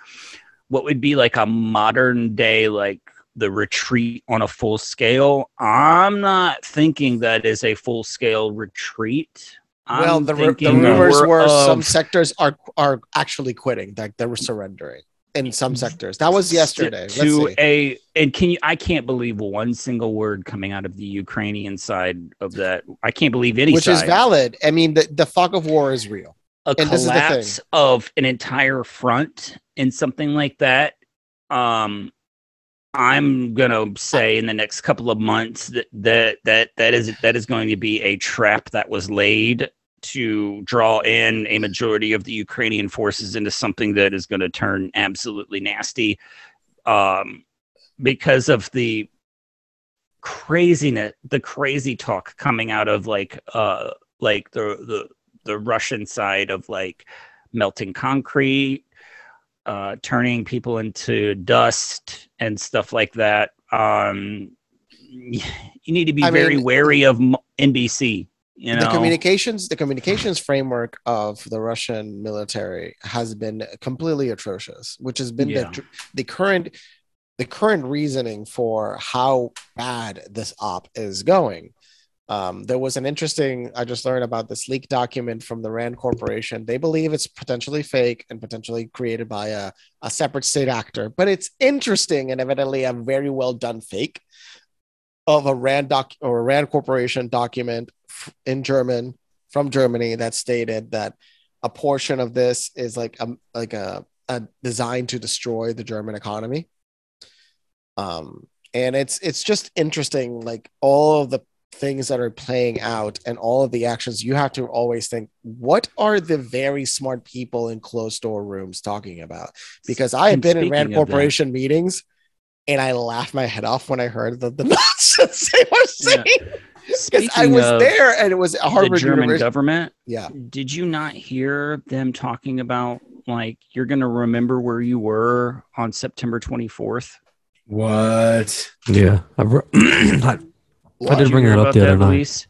what would be like a modern day, like the retreat on a full scale, I'm not thinking that is a full scale retreat. Well, I'm the, ru- the rumors were some sectors are are actually quitting. Like they were surrendering in some sectors. That was yesterday. To a and can you i can't believe one single word coming out of the ukrainian side of that i can't believe any Which is valid. I mean, the, the fog of war is real. a and this is the collapse of an entire front and something like that um I'm gonna say in the next couple of months that that that that is that is going to be a trap that was laid to draw in a majority of the Ukrainian forces into something that is going to turn absolutely nasty, um, because of the craziness, the crazy talk coming out of like uh like the the the Russian side of like melting concrete, uh, turning people into dust and stuff like that. Um, you need to be I very mean- wary of NBC. You know, the communications the communications framework of the Russian military has been completely atrocious, which has been Yeah. the the current the current reasoning for how bad this op is going. Um, there was an interesting I just learned about this leaked document from the Rand Corporation. They believe it's potentially fake and potentially created by a, a separate state actor, but it's interesting and evidently a very well done fake of a Rand doc or a Rand Corporation document in German from Germany that stated that a portion of this is like a like a, a designed to destroy the German economy. Um, and it's it's just interesting, like all of the things that are playing out and all of the actions. You have to always think, what are the very smart people in closed door rooms talking about? Because I have been in Rand of that- Corporation meetings. And I laughed my head off when I heard the, the nonsense they were saying. Because I was of there and it was the Harvard German University. government. Yeah. Did you not hear them talking about like you're going to remember where you were on September 24th? What? Yeah, I, br- I, I did bring hear it up the other night. Luis?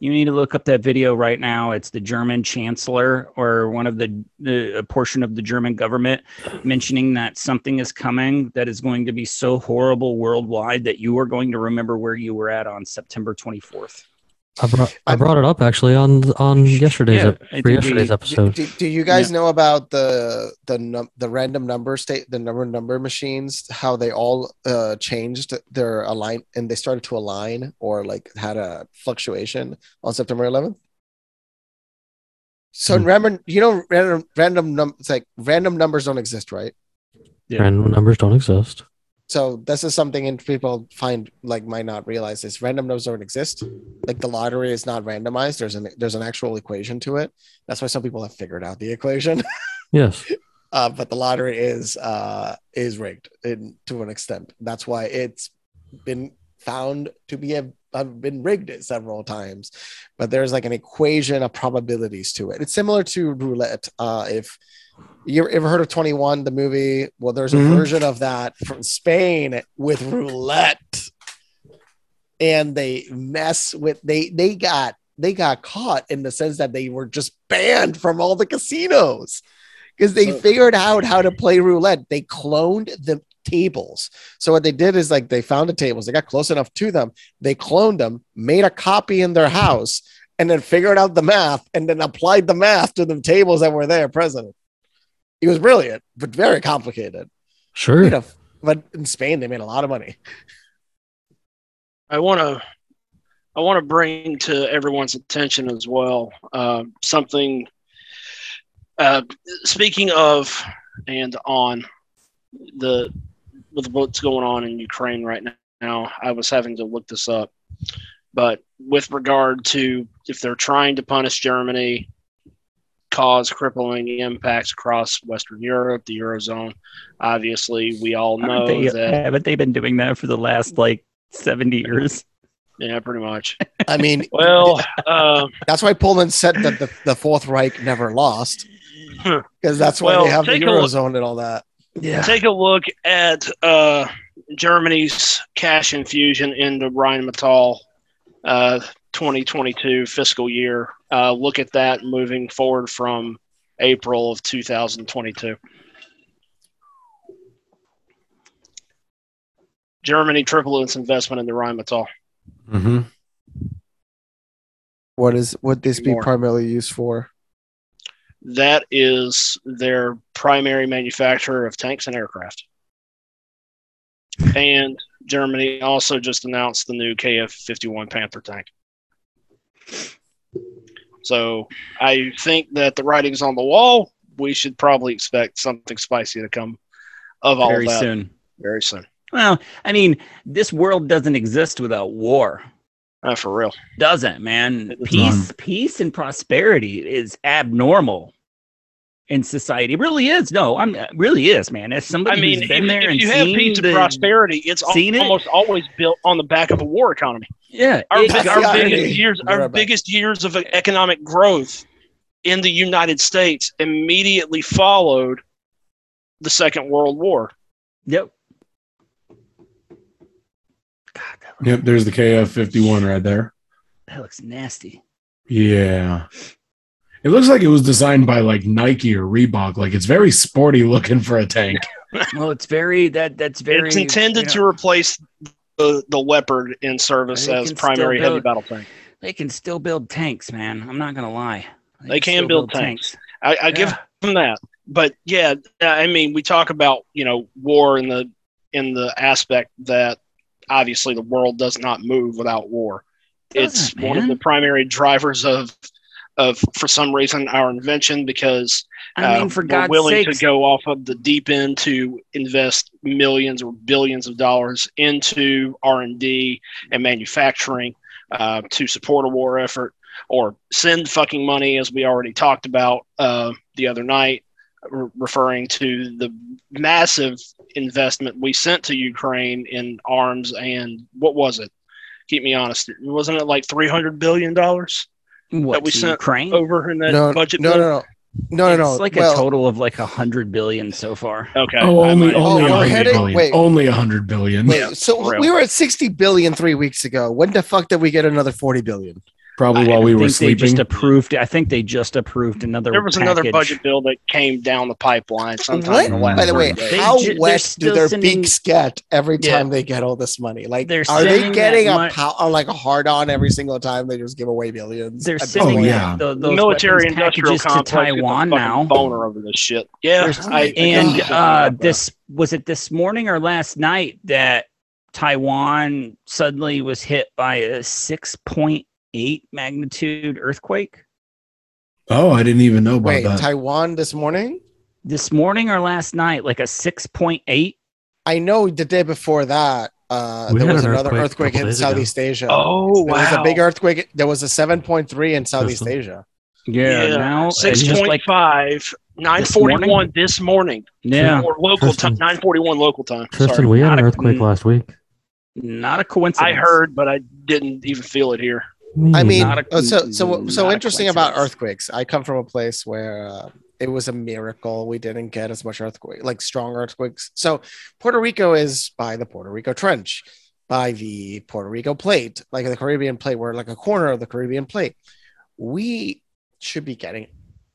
You need to look up that video right now. It's the German chancellor or one of the, the a portion of the German government mentioning that something is coming that is going to be so horrible worldwide that you are going to remember where you were at on September 24th. I brought I brought it up actually on on yesterday's Yeah, ep- for yesterday's we- episode. Do, do you guys know about the the num- the random number state the number number machines how they all uh changed their align and they started to align or like had a fluctuation on September 11th? So Hmm. remember, you know, random random num it's like random numbers don't exist, right? Yeah. Random numbers don't exist. So this is something people find like might not realize is random numbers don't exist. Like the lottery is not randomized. There's an there's an actual equation to it. That's why some people have figured out the equation. Yes. uh, but the lottery is uh, is rigged in, to an extent. That's why it's been found to be a, uh, been rigged several times. But there's like an equation of probabilities to it. It's similar to roulette. Uh, if you ever heard of 21, the movie? Well, there's a Mhm. version of that from Spain with roulette, and they mess with they they got they got caught in the sense that they were just banned from all the casinos because they figured out how to play roulette. They cloned the tables. So what they did is like they found the tables, they got close enough to them, they cloned them, made a copy in their house, and then figured out the math and then applied the math to the tables that were there present. It was brilliant, but very complicated. Sure. You know, but in Spain they made a lot of money. I want to I want to bring to everyone's attention as well uh, something. Uh, speaking of and on the with what's going on in Ukraine right now, I was having to look this up. But with regard to if they're trying to punish Germany, cause crippling impacts across Western Europe, the eurozone, obviously we all know Aren't they, that. haven't they been doing that for the last like 70 years? Yeah, pretty much. I mean, Well, uh, that's why Poland said that the, the Fourth Reich never lost because that's why Well, they have the take a look- eurozone and all that. Yeah. take a look at uh, Germany's cash infusion into Rheinmetall uh, 2022 fiscal year. Uh, look at that moving forward from April of 2022. Germany tripled its investment in the Rheinmetall. Mm-hmm. What is would this be More. primarily used for? That is their primary manufacturer of tanks and aircraft. And Germany also just announced the new KF 51 Panther tank. So I think that the writing's on the wall. We should probably expect something spicy to come of all Very that soon. very soon. Well, I mean, this world doesn't exist without war. Uh, for real. Doesn't, man. It's Peace, peace and prosperity is abnormal in society. It really is. No, I'm it really is, man. As somebody I mean, who's been if, there if and you have seen peace the, prosperity, it's al- it? almost always built on the back of a war economy. yeah, Our, big- our biggest years, our right. biggest years of economic growth in the United States immediately followed the Second World War. yep. God, Yep, there's the KF 51 right there. that looks nasty. Yeah. It looks like it was designed by like Nike or Reebok. Like it's very sporty looking for a tank. Well, it's very that that's very. it's intended you to replace the, the Leopard in service as primary still heavy battle tank. They can still build tanks, man. I'm not gonna lie. They can still build tanks. I, I give them that. But yeah, I mean, we talk about you know war in the in the aspect that obviously the world does not move without war. it's Doesn't, one of the primary drivers of of for some reason our invention because I mean, uh, for we're God's willing sakes, to go off of the deep end to invest millions or billions of dollars into R and D and manufacturing uh, to support a war effort, or send fucking money, as we already talked about uh, the other night, re- referring to the massive investment we sent to Ukraine in arms and what was it? Keep me honest. Wasn't it like three hundred billion dollars what that we to sent Ukraine? over in that no, budget? no, bill? no, no, no, no, no. It's like well, a total of like a hundred billion so far. Okay. Oh, only oh, only Oh, a we're hundred heading- billion. wait. Only a hundred billion. Wait, Yeah, so real. we were at 60 billion three weeks ago. When the fuck did we get another 40 billion? Probably I while we I were think they just sleeping. approved. I think they just approved another. There was another budget bill that came down the pipeline sometime What? in the last By the way, 30. They how ju- they're wet do their sending- beaks get every Yeah. time they get all this money? Like, They're are they getting a mon- pow- like a hard on every single time they just give away billions? They're sending Oh, yeah. the, the those military industrial packages to complex gets a Taiwan now. boner over this shit. Yeah, I, and God. uh, this was it this morning or last night that Taiwan suddenly was hit by a six point eight magnitude earthquake Oh, I didn't even know about Wait, that. Taiwan this morning? this morning or last night, like a six point eight. I know the day before that, uh, there was an another earthquake earthquake in days ago. Southeast Asia. oh there wow, was a big earthquake. There was a 7.3 in Southeast Listen. Asia. Yeah, Yeah, now it's six just point like five, nine forty one this morning, yeah, or local Tristan. time, nine forty one local time. Tristan, Sorry, we had an earthquake mm. last week. not a coincidence. I heard, but I didn't even feel it here. I mean, Not a- uh, so so so interesting about earthquakes. I come from a place where uh, it was a miracle we didn't get as much earthquake, like strong earthquakes. So Puerto Rico is by the Puerto Rico Trench, by the Puerto Rico Plate, like the Caribbean Plate. We're like a corner of the Caribbean Plate. We should be getting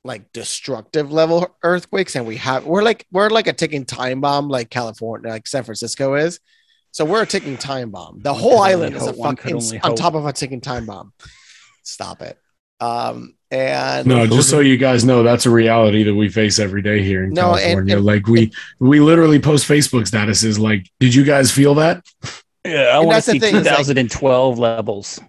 like destructive level earthquakes, and we have we're like we're like a ticking time bomb, like California, like San Francisco is. So we're a ticking time bomb. The One whole island is a hope, one could fucking on top of a ticking time bomb. Stop it. Um, and No, just so you guys know, that's a reality that we face every day here in No, California. and- like we we literally post Facebook statuses like, did you guys feel that? Yeah, I want to see thing, is like- 2012 levels.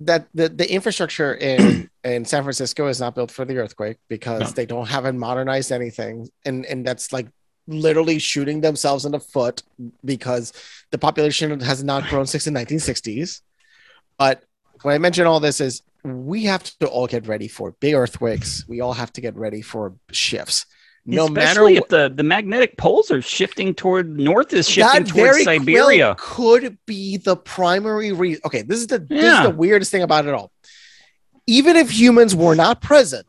that the, the infrastructure in in San Francisco is not built for the earthquake because No. they don't haven't modernized anything, and and that's like literally shooting themselves in the foot because the population has not grown since the 1960s. But when I mention all this is we have to all get ready for big earthquakes. We all have to get ready for shifts. No matter Especially what, if the, the magnetic poles are shifting toward north is shifting towards Siberia. could be the primary reason. Okay, this is the this is the weirdest thing about it all. Even if humans were not present,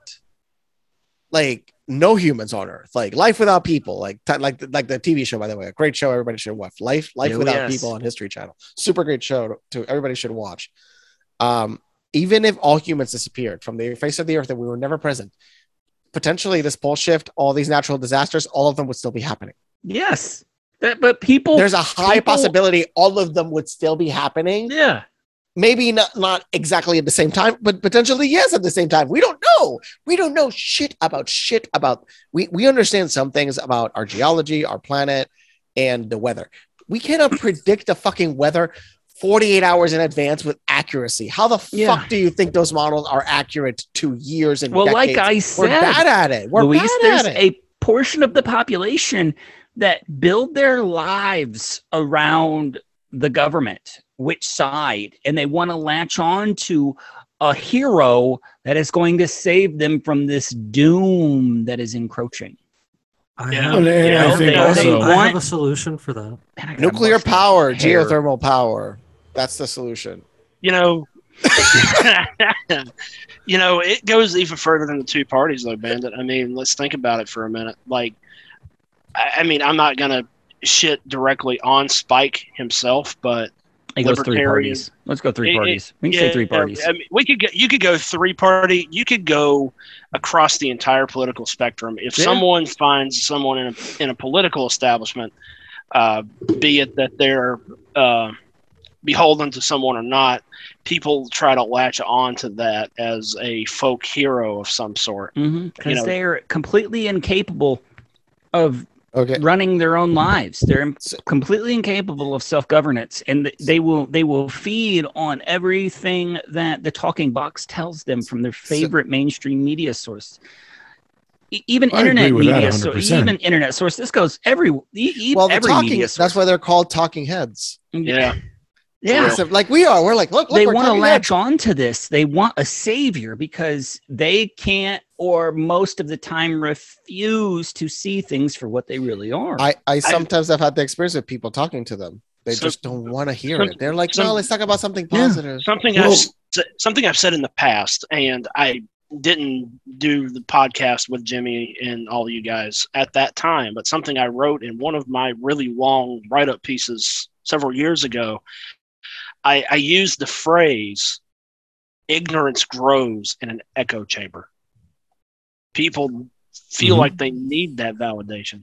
like no humans on Earth, like life without people, like t- like the- like the TV show by the way, a great show. Everybody should watch. Life Life Oh, without yes. people on History Channel, super great show to, to everybody should watch. Um, even if all humans disappeared from the face of the Earth and we were never present, potentially this pole shift, all these natural disasters, all of them would still be happening Yes. That, but people. there's a high people- possibility all of them would still be happening. Yeah. Maybe not not exactly at the same time, but potentially yes at the same time. We don't know. We don't know shit about shit about we we understand some things about our geology, our planet, and the weather. We cannot predict the fucking weather 48 hours in advance with accuracy. How the Yeah. fuck do you think those models are accurate to years and Well, like I said, We're bad at it. We're Luis, bad there's at it. a portion of the population that build their lives around the government, which side, and they want to latch on to a hero that is going to save them from this doom that is encroaching. I Yeah. have, And, and I think they- also, I have want- a solution for that. Man, I got a Nuclear power, hair. geothermal power. That's the solution. you know, you know, it goes even further than the two parties, though, Bandit. I mean, let's think about it for a minute. Like, I, I mean, I'm not gonna shit directly on Spike himself, but It goes three parties. Let's go three parties. We can say three parties. I mean, we could go, you could go three party. You could go across the entire political spectrum. If Yeah. someone finds someone in a in a political establishment, uh, be it that they're uh, beholden to someone or not, people try to latch on to that as a folk hero of some sort. Because you know- they're completely incapable of Okay. running their own mm-hmm. lives. They're im- completely incapable of self governance, and th- they will they will feed on everything that the talking box tells them from their favorite mainstream media source. E- even I internet media, so even internet source. This goes every e- Well, the every talking. media source. That's why they're called talking heads. Yeah, yeah. Except like we are. We're like, look, look they want to latch on to this. They want a savior because they can't, or most of the time, refuse to see things for what they really are. I, I sometimes I, have had the experience of people talking to them. They So- just don't want to hear some- it. They're like, some- no, let's talk about something Yeah. positive. something Well- I've something I've said in the past, and I didn't do the podcast with Jimmy and all you guys at that time, but something I wrote in one of my really long write up pieces several years ago. I, I used the phrase ignorance grows in an echo chamber. People feel Mhm. like they need that validation,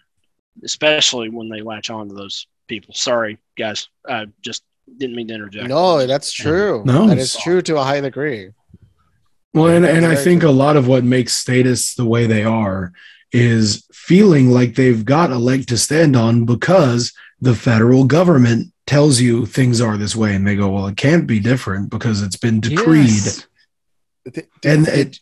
especially when they latch on to those people. Sorry, guys. I just didn't mean to interject. No, that's true. No. that is true to a high degree. Well, and, and I think a lot of what makes status the way they are is feeling like they've got a leg to stand on because the federal government tells you things are this way. And they go, well, it can't be different because it's been decreed. Yes. And it,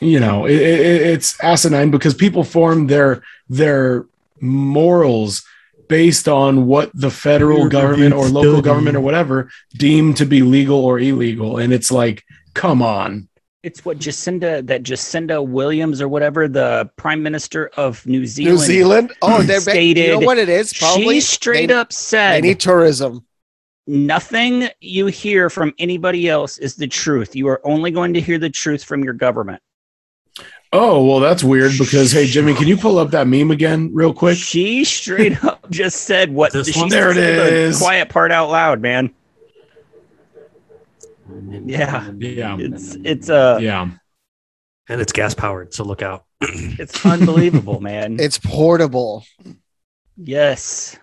you know, it, it, it's asinine because people form their their morals based on what the federal Peer-reviewed government or local government or whatever deem to be legal or illegal. And it's like, come on. It's what Jacinda, that Jacinda Williams or whatever, the Prime Minister of New Zealand, New Zealand. Oh, they're ba- You know stated what it is? Probably she straight they, up They said, need tourism. "Nothing you hear from anybody else is the truth. You are only going to hear the truth from your government." Oh, well, that's weird because, hey, Jimmy, can you pull up that meme again real quick? She straight up just said what This she one? There it the is. Quiet part out loud, man. Yeah, Yeah. it's it's uh Yeah. And it's gas powered, so look out. it's unbelievable, man. It's portable. yes,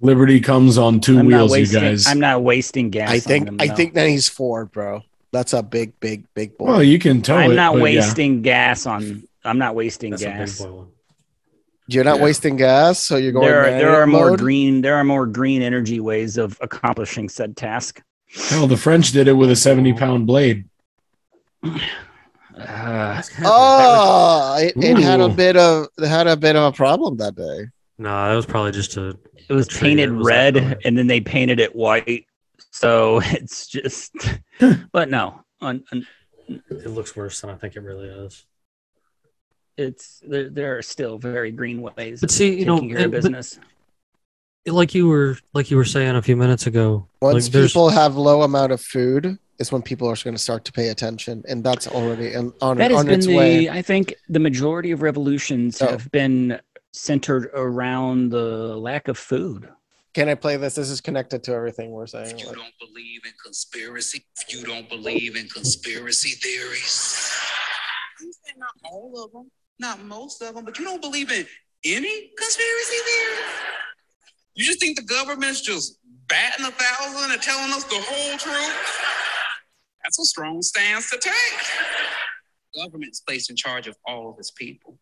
Liberty comes on 2 I'm not wheels, you guys. I'm not wasting gas. I on think. them, I no. think that he's Ford, bro. That's a big, big, big boy. well, you can tell I'm it, not but yeah. wasting gas on. I'm not wasting That's gas. You're not Yeah. wasting gas, so you're going. There are there manual are more green. There are more green energy ways of accomplishing said task. Hell, the French did it with a 70 pound blade. Uh, Oh, it, it had a bit of it had a bit of a problem that day. No, that was probably just a. it was The trigger painted was red, color. and then they painted it white. So it's just. but no, on, on, It looks worse than I think it really is. it's there. There are still very green ways. But of see, you know, taking care of but- business. Like you were, like you were saying a few minutes ago. Once like people have low amount of food, is when people are going to start to pay attention, and that's already in, on, That has on been its the. way. I think the majority of revolutions Oh. have been centered around the lack of food. Can I play this? This is connected to everything we're saying. If you Like, don't believe in conspiracy, if you don't believe in conspiracy theories, I'm saying not all of them, not most of them, but you don't believe in any conspiracy theories. You just think the government's just batting a thousand and telling us the whole truth? That's a strong stance to take. Government's placed in charge of all of its people.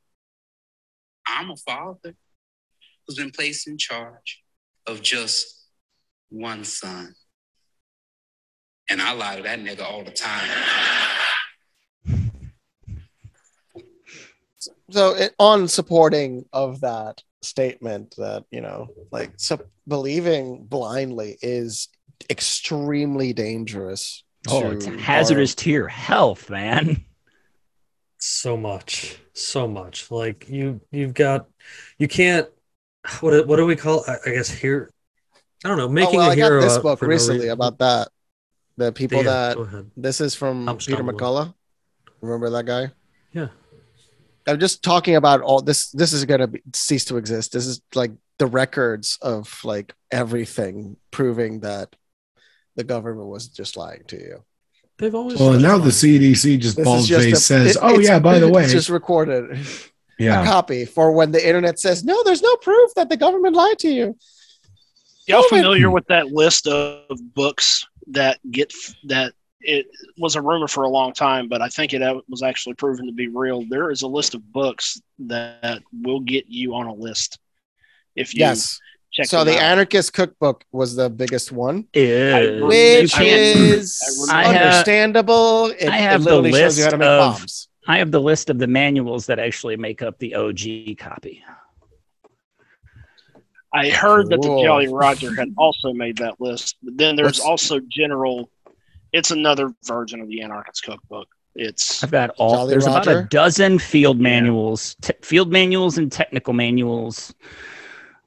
I'm a father who's been placed in charge of just one son. And I lie to that nigga all the time. So it, on supporting of that statement that you know like so believing blindly is extremely dangerous Oh, to it's our- hazardous to your health, man. so much. So much. Like you you've got you can't what do- what do we call I, I guess here i don't know oh, making well, a I got hero this book for no recently about that the people Yeah, that this is from I'm peter stumbling. mccullough. Remember that guy? Yeah i'm just talking about all this this is going to be, cease to exist. This is like the records of like everything proving that the government was just lying to you. They've always Well, and now the CDC just This bald just face a- says, it- "Oh yeah, by the way, it's just recorded. A yeah, copy for when the internet says no there's no proof that the government lied to you. Y'all familiar with that list of books that get that it was a rumor for a long time, but I think it was actually proven to be real. There is a list of books that will get you on a list if you yes check. so the out. anarchist cookbook was the biggest one Is which you can't- is I have- understandable it, I it have the literally shows you how to list make of- bombs I have the list of the manuals that actually make up the OG copy. I heard that the Cool. Jolly Roger had also made that list, but then there's What's- also general. It's another version of the Anarchist Cookbook. It's I've got all. Jolly there's about a dozen field manuals, te- field manuals, and technical manuals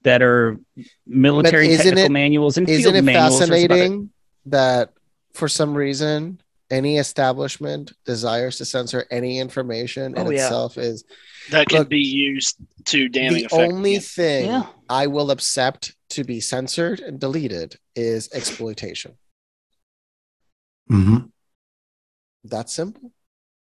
that are military technical it- manuals and isn't field it manuals. There's about a- fascinating that for some reason any establishment desires to censor any information oh, in Oh, yeah. itself is that can Look, be used to damning the effect. only against- thing Yeah. I will accept to be censored and deleted is exploitation. Mhm. That simple.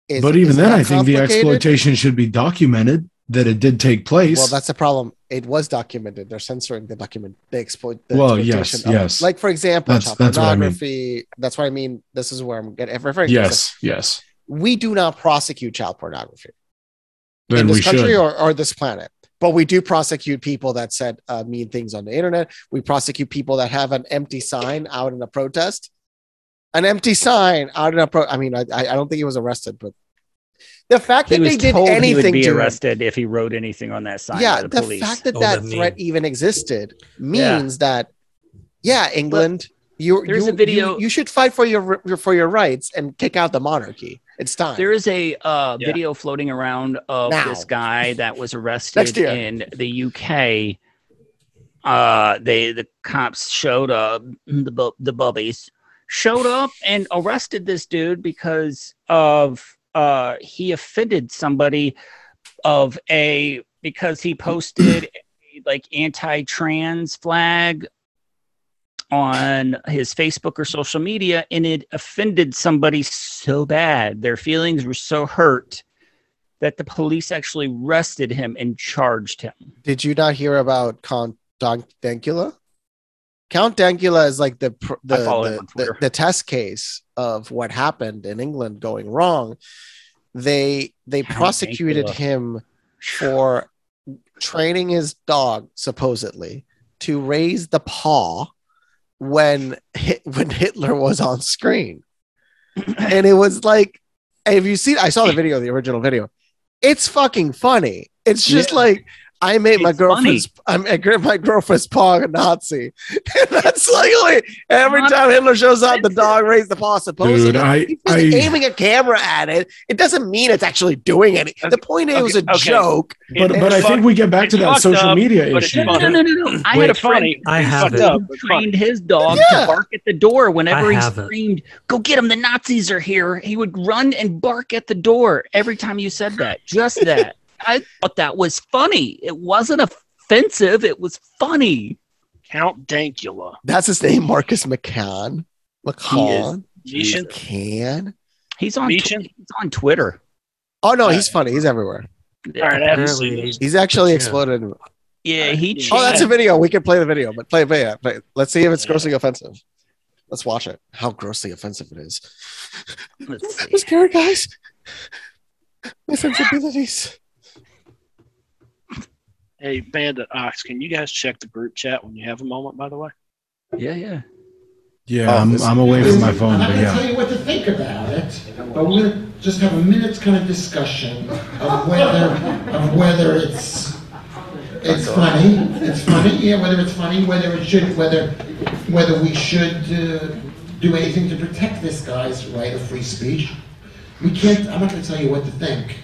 Is- but even then, I think the exploitation should be documented that it did take place. Well, that's the problem. It was documented. They're censoring the document. They exploit the Well, yes, it. yes. Like for example, That's- child that's what I mean. pornography. That's what I mean. This is where I'm getting referring. to. yes, yes. we do not prosecute child pornography Then in this country or, or this planet. But we do prosecute people that said uh, mean things on the internet. We prosecute people that have an empty sign out in a protest. An empty sign out in a pro. I mean, I, I I don't think he was arrested, but the fact He that was they did told he would anything be to him, arrested if he wrote anything on that sign. yeah, the, the police. fact that Oh, that the threat even existed Yeah. means that, yeah, England, you there's you, a video- you you should fight for your for your rights and kick out the monarchy. It's time. There is a uh, Yeah. video floating around of Now. this guy that was arrested in the UK. Uh, they the cops showed up, the bu- the bubbies showed up and arrested this dude because of uh he offended somebody of a because he posted a, like anti-trans flag on his Facebook or social media and it offended somebody so bad. Their feelings were so hurt that the police actually arrested him and charged him. Did you not hear about Don- Dankula? Count Dankula is like the the, the, the, the test case of what happened in England going wrong. They they Count prosecuted Dankula. him for training his dog supposedly to raise the paw when when Hitler was on screen. and it was like have you seen I saw the video, the original video. It's fucking funny. It's just Yeah. like I made my It's girlfriend's I made my girlfriend's paw a Nazi. And that's like like, every time Hitler shows up, the dog raised the paw. Supposedly, Dude, I, He's just I, aiming a camera at it. It doesn't mean it's actually doing anything. The point is, it was a Okay, okay. joke. but, It- but I it's think we get back to that social up, media issue. funny. No, no, no, no. I Wait, had a funny. friend I have it. up, who but funny. trained his dog Yeah. to bark at the door whenever he have it. screamed, "Go get him! The Nazis are here!" He would run and bark at the door every time you said that. Just that. I thought that was funny. It wasn't offensive. It was funny. Count Dankula. That's his name, Marcus McCann. McCann. Meechan? McCann. He's on. Tw- he's on Twitter. Oh no, he's funny. He's everywhere. All right, I haven't seen Apparently. He's actually Yeah. exploded. Yeah, he. Oh, Oh, that's a video. We can play the video, but play play it. Play it. Let's see if it's grossly offensive. Let's watch it. How grossly offensive it is. Let's see. I'm scared, guys. My sensibilities. Hey, Bandit Ox, can you guys check the group chat when you have a moment, by the way? Yeah, yeah. Yeah, Oh, I'm, this- I'm away from my phone, I'm not going to tell you what to think about it, but we're, going to just have a minute's kind of discussion of whether of whether it's it's funny, it's funny, yeah, whether it's funny, whether it should, whether whether we should uh, do anything to protect this guy's right of free speech. We can't. I'm not going to tell you what to think,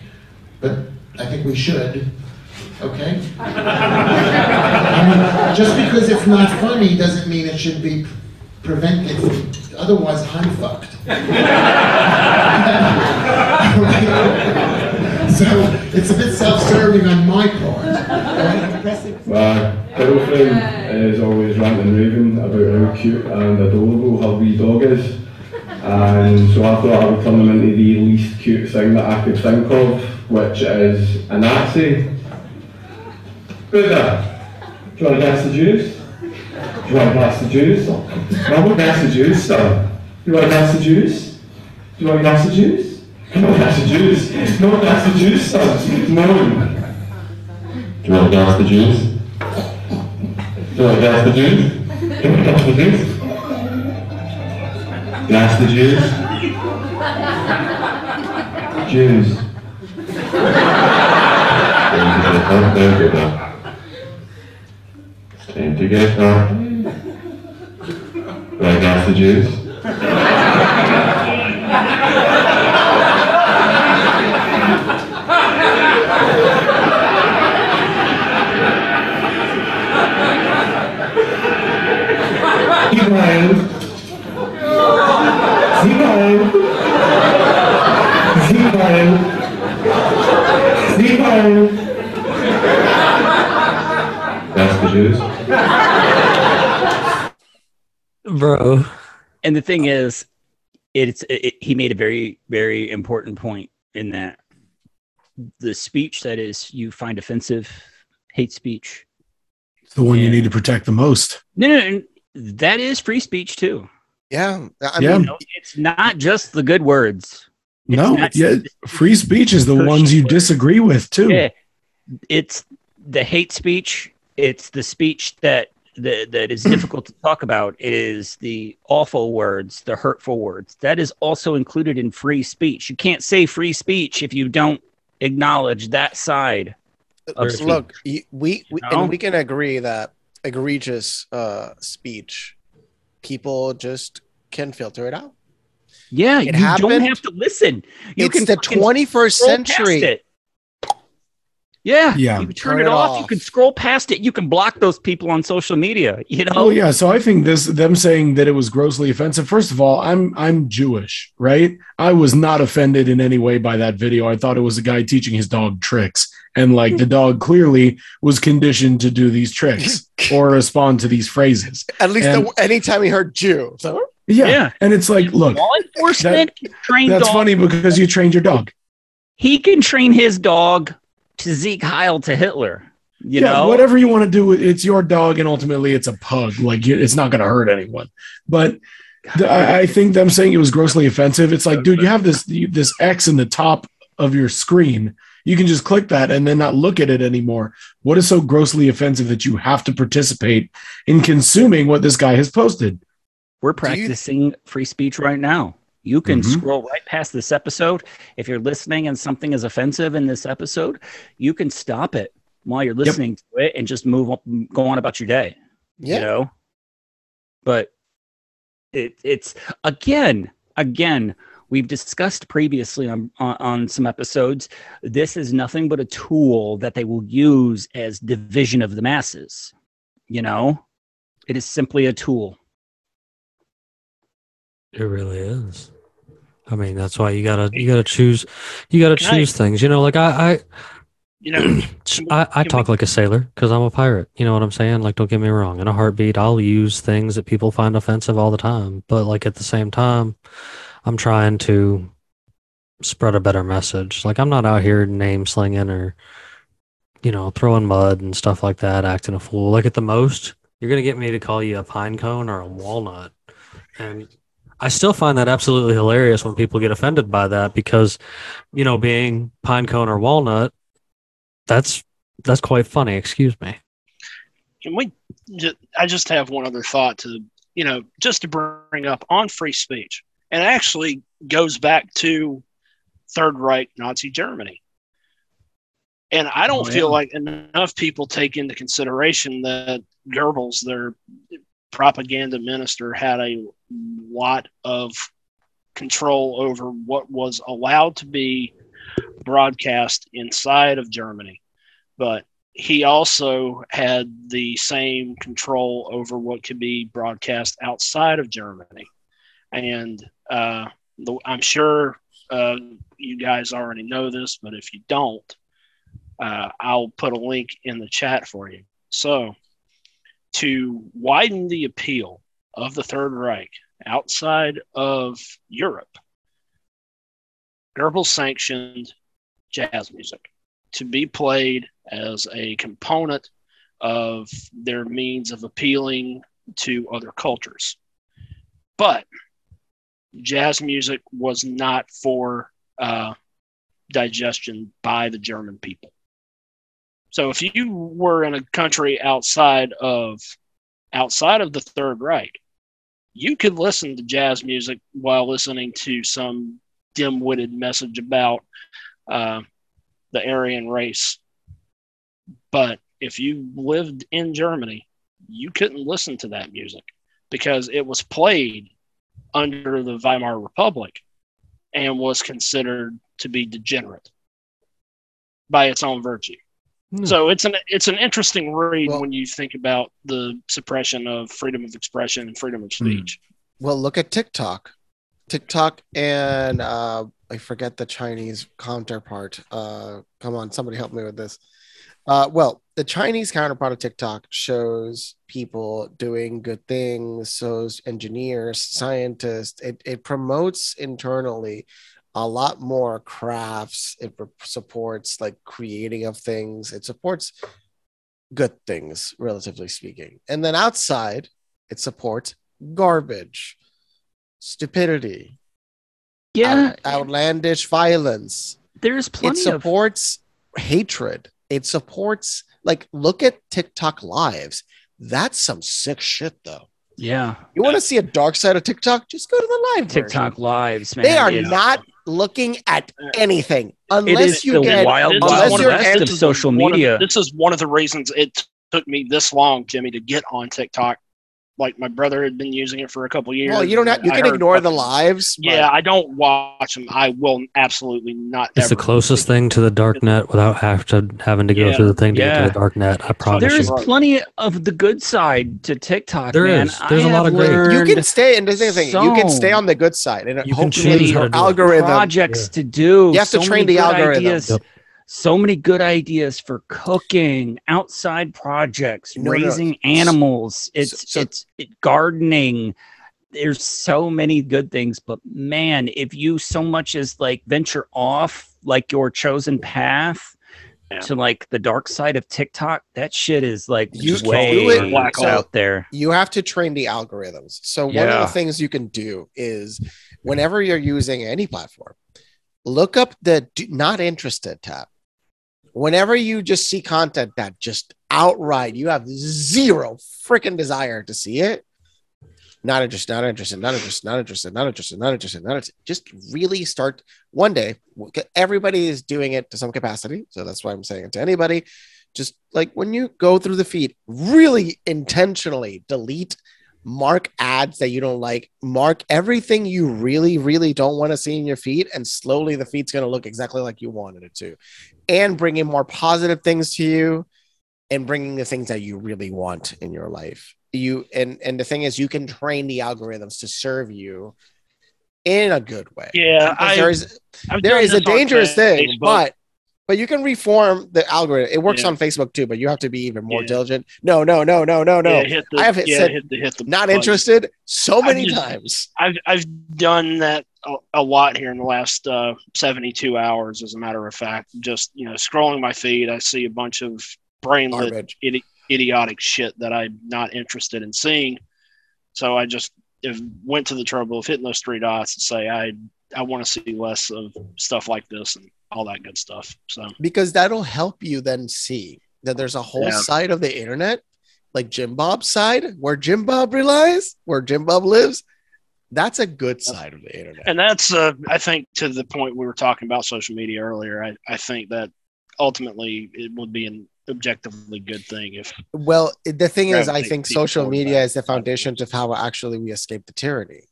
but I think we should. Okay. I mean, just because it's not funny doesn't mean it should be prevented. Otherwise, I'm fucked. so it's a bit self-serving on my part. My girlfriend is always ranting and raving about how cute and adorable her wee dog is. And so I thought I would turn them into the least cute thing that I could think of, which is a Nazi. Buddha, do you want to pass the juice? Do you want to pass the juice? No, I won't pass the juice, sir. Do you want to pass the juice? Do you want to pass the juice? No, pass the juice. No, pass the juice, sir. No. Do you want to pass the juice? Do you want to pass the juice? Do you want to pass the juice? Pass the juice? Juice. Time to up. Do I pass the juice? Smile. Smile. Smile. Smile. That's the juice. Bro. And the thing is, it's it, he made a very very important point in that the speech that is you find offensive, hate speech. It's the one you need to protect the most. No, no, no, that is free speech too. Yeah, I Yeah. mean, it's not just the good words. It's No, yeah, free speech is the ones you disagree with too. Yeah, it's the hate speech. It's the speech that that, that is difficult to talk about. is the awful words, the hurtful words. That is also included in free speech. You can't say free speech if you don't acknowledge that side. Look, we, we know? and we can agree that egregious uh, speech, people just can filter it out. Yeah, It you don't have to listen. You it's can the 21st scroll past century. It. Yeah, Yeah. You can turn, Turn it, it off. off. You can scroll past it. You can block those people on social media. You know. Oh yeah, so I think this them saying that it was grossly offensive. First of all, I'm I'm Jewish, right? I was not offended in any way by that video. I thought it was a guy teaching his dog tricks, and like the dog clearly was conditioned to do these tricks or respond to these phrases. At least And- the, anytime he heard Jew. So Yeah, Yeah. and it's like, look, Law enforcement can train that's dogs. funny because you trained your dog. He can train his dog to Sieg Heil to Hitler. You yeah, know, whatever you want to do, it's your dog, and ultimately it's a pug. Like it's not going to hurt anyone. But the, I, I think them saying it was grossly offensive. It's like, dude, you have this you- this X in the top of your screen. You can just click that and then not look at it anymore. What is so grossly offensive that you have to participate in consuming what this guy has posted? we're you- practicing free speech right now. You can Mhm. scroll right past this episode. If you're listening and something is offensive in this episode, you can stop it while you're listening to it and just move up, go on about your day. Yeah. You know, but it, it's again, again, we've discussed previously on, on on some episodes. This is nothing but a tool that they will use as division of the masses. You know, it is simply a tool. It really is. I mean, that's why you gotta you gotta choose you gotta Can I- choose things. You know, like I I You know, I I, I talk like a sailor because I'm a pirate. You know what I'm saying? Like, don't get me wrong. In a heartbeat, I'll use things that people find offensive all the time. But like at the same time, I'm trying to spread a better message. Like I'm not out here name slinging or you know throwing mud and stuff like that, acting a fool. Like at the most, you're gonna get me to call you a pine cone or a walnut, and I still find that absolutely hilarious when people get offended by that because, you know, being pine cone or walnut, that's that's quite funny. Excuse me. can we i just have one other thought to you know just to bring up on free speech and it actually goes back to Third Reich Nazi Germany. And I don't Oh, feel like enough people take into consideration that Goebbels, their propaganda minister, had a lot of control over what was allowed to be broadcast inside of Germany. But he also had the same control over what could be broadcast outside of Germany. And uh, the, I'm sure uh, you guys already know this, but if you don't, uh, I'll put a link in the chat for you. So, to widen the appeal of the Third Reich outside of Europe, Goebbels sanctioned jazz music to be played as a component of their means of appealing to other cultures. But jazz music was not for uh, digestion by the German people. So if you were in a country outside of outside of the Third Reich, you could listen to jazz music while listening to some dim-witted message about uh, the Aryan race. But if you lived in Germany, you couldn't listen to that music because it was played under the Weimar Republic and was considered to be degenerate by its own virtue. Hmm. So it's an it's an interesting read Well- when you think about the suppression of freedom of expression and freedom of speech. Well, look at TikTok. TikTok and uh, I forget the Chinese counterpart. Uh, come on, somebody help me with this. Uh, well, the Chinese counterpart of TikTok shows people doing good things, shows engineers, scientists. It, it promotes internally a lot more crafts. It supports like creating of things. It supports good things, relatively speaking. And then outside, it supports garbage, stupidity, Yeah, out- outlandish violence. there's It plenty of supports hatred. It supports like look at TikTok lives. That's some sick shit though. yeah You want to uh, see a dark side of TikTok? Just go to the live version. TikTok lives, man. They are It's- not looking at anything unless you get wild, This unless you're west of social One of- media. this is one of the reasons it took me this long, Jimmy, to get on TikTok. Like my brother had been using it for a couple years. well, you don't have you I can heard ignore the lives. but- Yeah, I don't watch them. I will absolutely not. It's the closest thing to the dark net without have to having to go Yeah. through the thing to get to the dark net. I promise There's plenty of the good side to TikTok. There man. is. There's I a lot of great- You you can stay and this is the thing. You can stay on the good side and You can hopefully choose your to do it. algorithm projects to do. You have to train the algorithm. Ideas, Yep. So many good ideas for cooking, outside projects, No, no. raising animals. It's so- it's it, gardening. There's so many good things, but man, if you so much as like venture off like your chosen path Yeah. to like the dark side of TikTok, that shit is like You can way do it. Black hole. out there. you have to train the algorithms. So one of the things you can do is whenever you're using any platform, look up the do not interested tab. Whenever you just see content that just outright you have zero freaking desire to see it, not interested, not interested, not interested, not interested, not interested, not interested, not interested. Just really start one day. Everybody is doing it to some capacity. So that's why I'm saying it to anybody. Just like when you go through the feed, really intentionally delete, mark ads that you don't like, mark everything you really, really don't want to see in your feed, and slowly the feed's going to look exactly like you wanted it to. And bringing more positive things to you and bringing the things that you really want in your life. You and and the thing is, you can train the algorithms to serve you in a good way. Yeah, I, there is there a dangerous thing, Facebook. but but you can reform the algorithm. It works Yeah. on Facebook too, but you have to be even more Yeah. diligent. No, no, no, no, no, no. Yeah, the, I have hit- said hit the, hit the Not button. interested so I've many just- times. I've I've done that a, a lot here in the last uh, 72 hours. As a matter of fact, just you know, scrolling my feed, I see a bunch of brainless, idi- idiotic shit that I'm not interested in seeing. So I just if, went to the trouble of hitting those three dots and say I I want to see less of stuff like this and all that good stuff. So because that'll help you then see that there's a whole Yeah. side of the internet, like Jim Bob's side, where Jim Bob relies, where Jim Bob lives, That's a good side of the internet. and that's uh, I think to the point we were talking about social media earlier. I, I think that ultimately it would be an objectively good thing if Well, the thing is, I think social media is the foundation of how actually we escape the tyranny.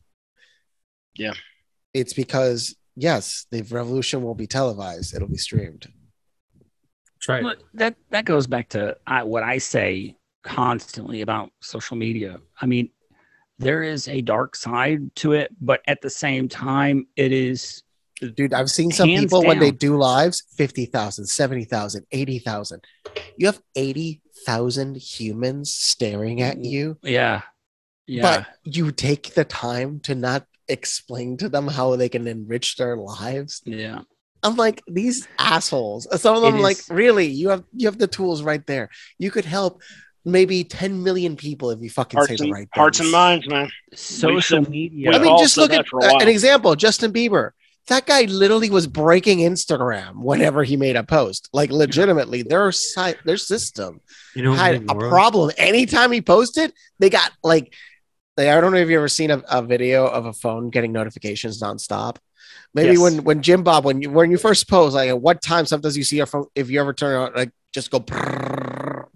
Yeah. It's because, yes, the revolution won't be televised, it'll be streamed. That's right. Look, that that goes back to I, what I say constantly about social media. I mean, there is a dark side to it, but at the same time, it is Dude, I've seen some Hands people when they do lives 50,000, 70,000, 80,000. You have 80,000 humans staring at mm-hmm. you, yeah, yeah. but you take the time to not explain to them how they can enrich their lives. yeah. I'm like these assholes. Some of them It like really you have you have the tools right there. You could help maybe 10 million people if you fucking say hearts the and, right hearts and minds, man. Social media. I mean, just look at uh, an example. Justin Bieber. That guy literally was breaking Instagram whenever he made a post. Like legitimately, their site, their system You know, had a worry? problem. Anytime he posted, they got like, like I don't know if you've ever seen a, a video of a phone getting notifications nonstop. Maybe Yes. when when Jim Bob when you when you first post, like at what time sometimes you see your phone if you ever turn on like just go. brrrr.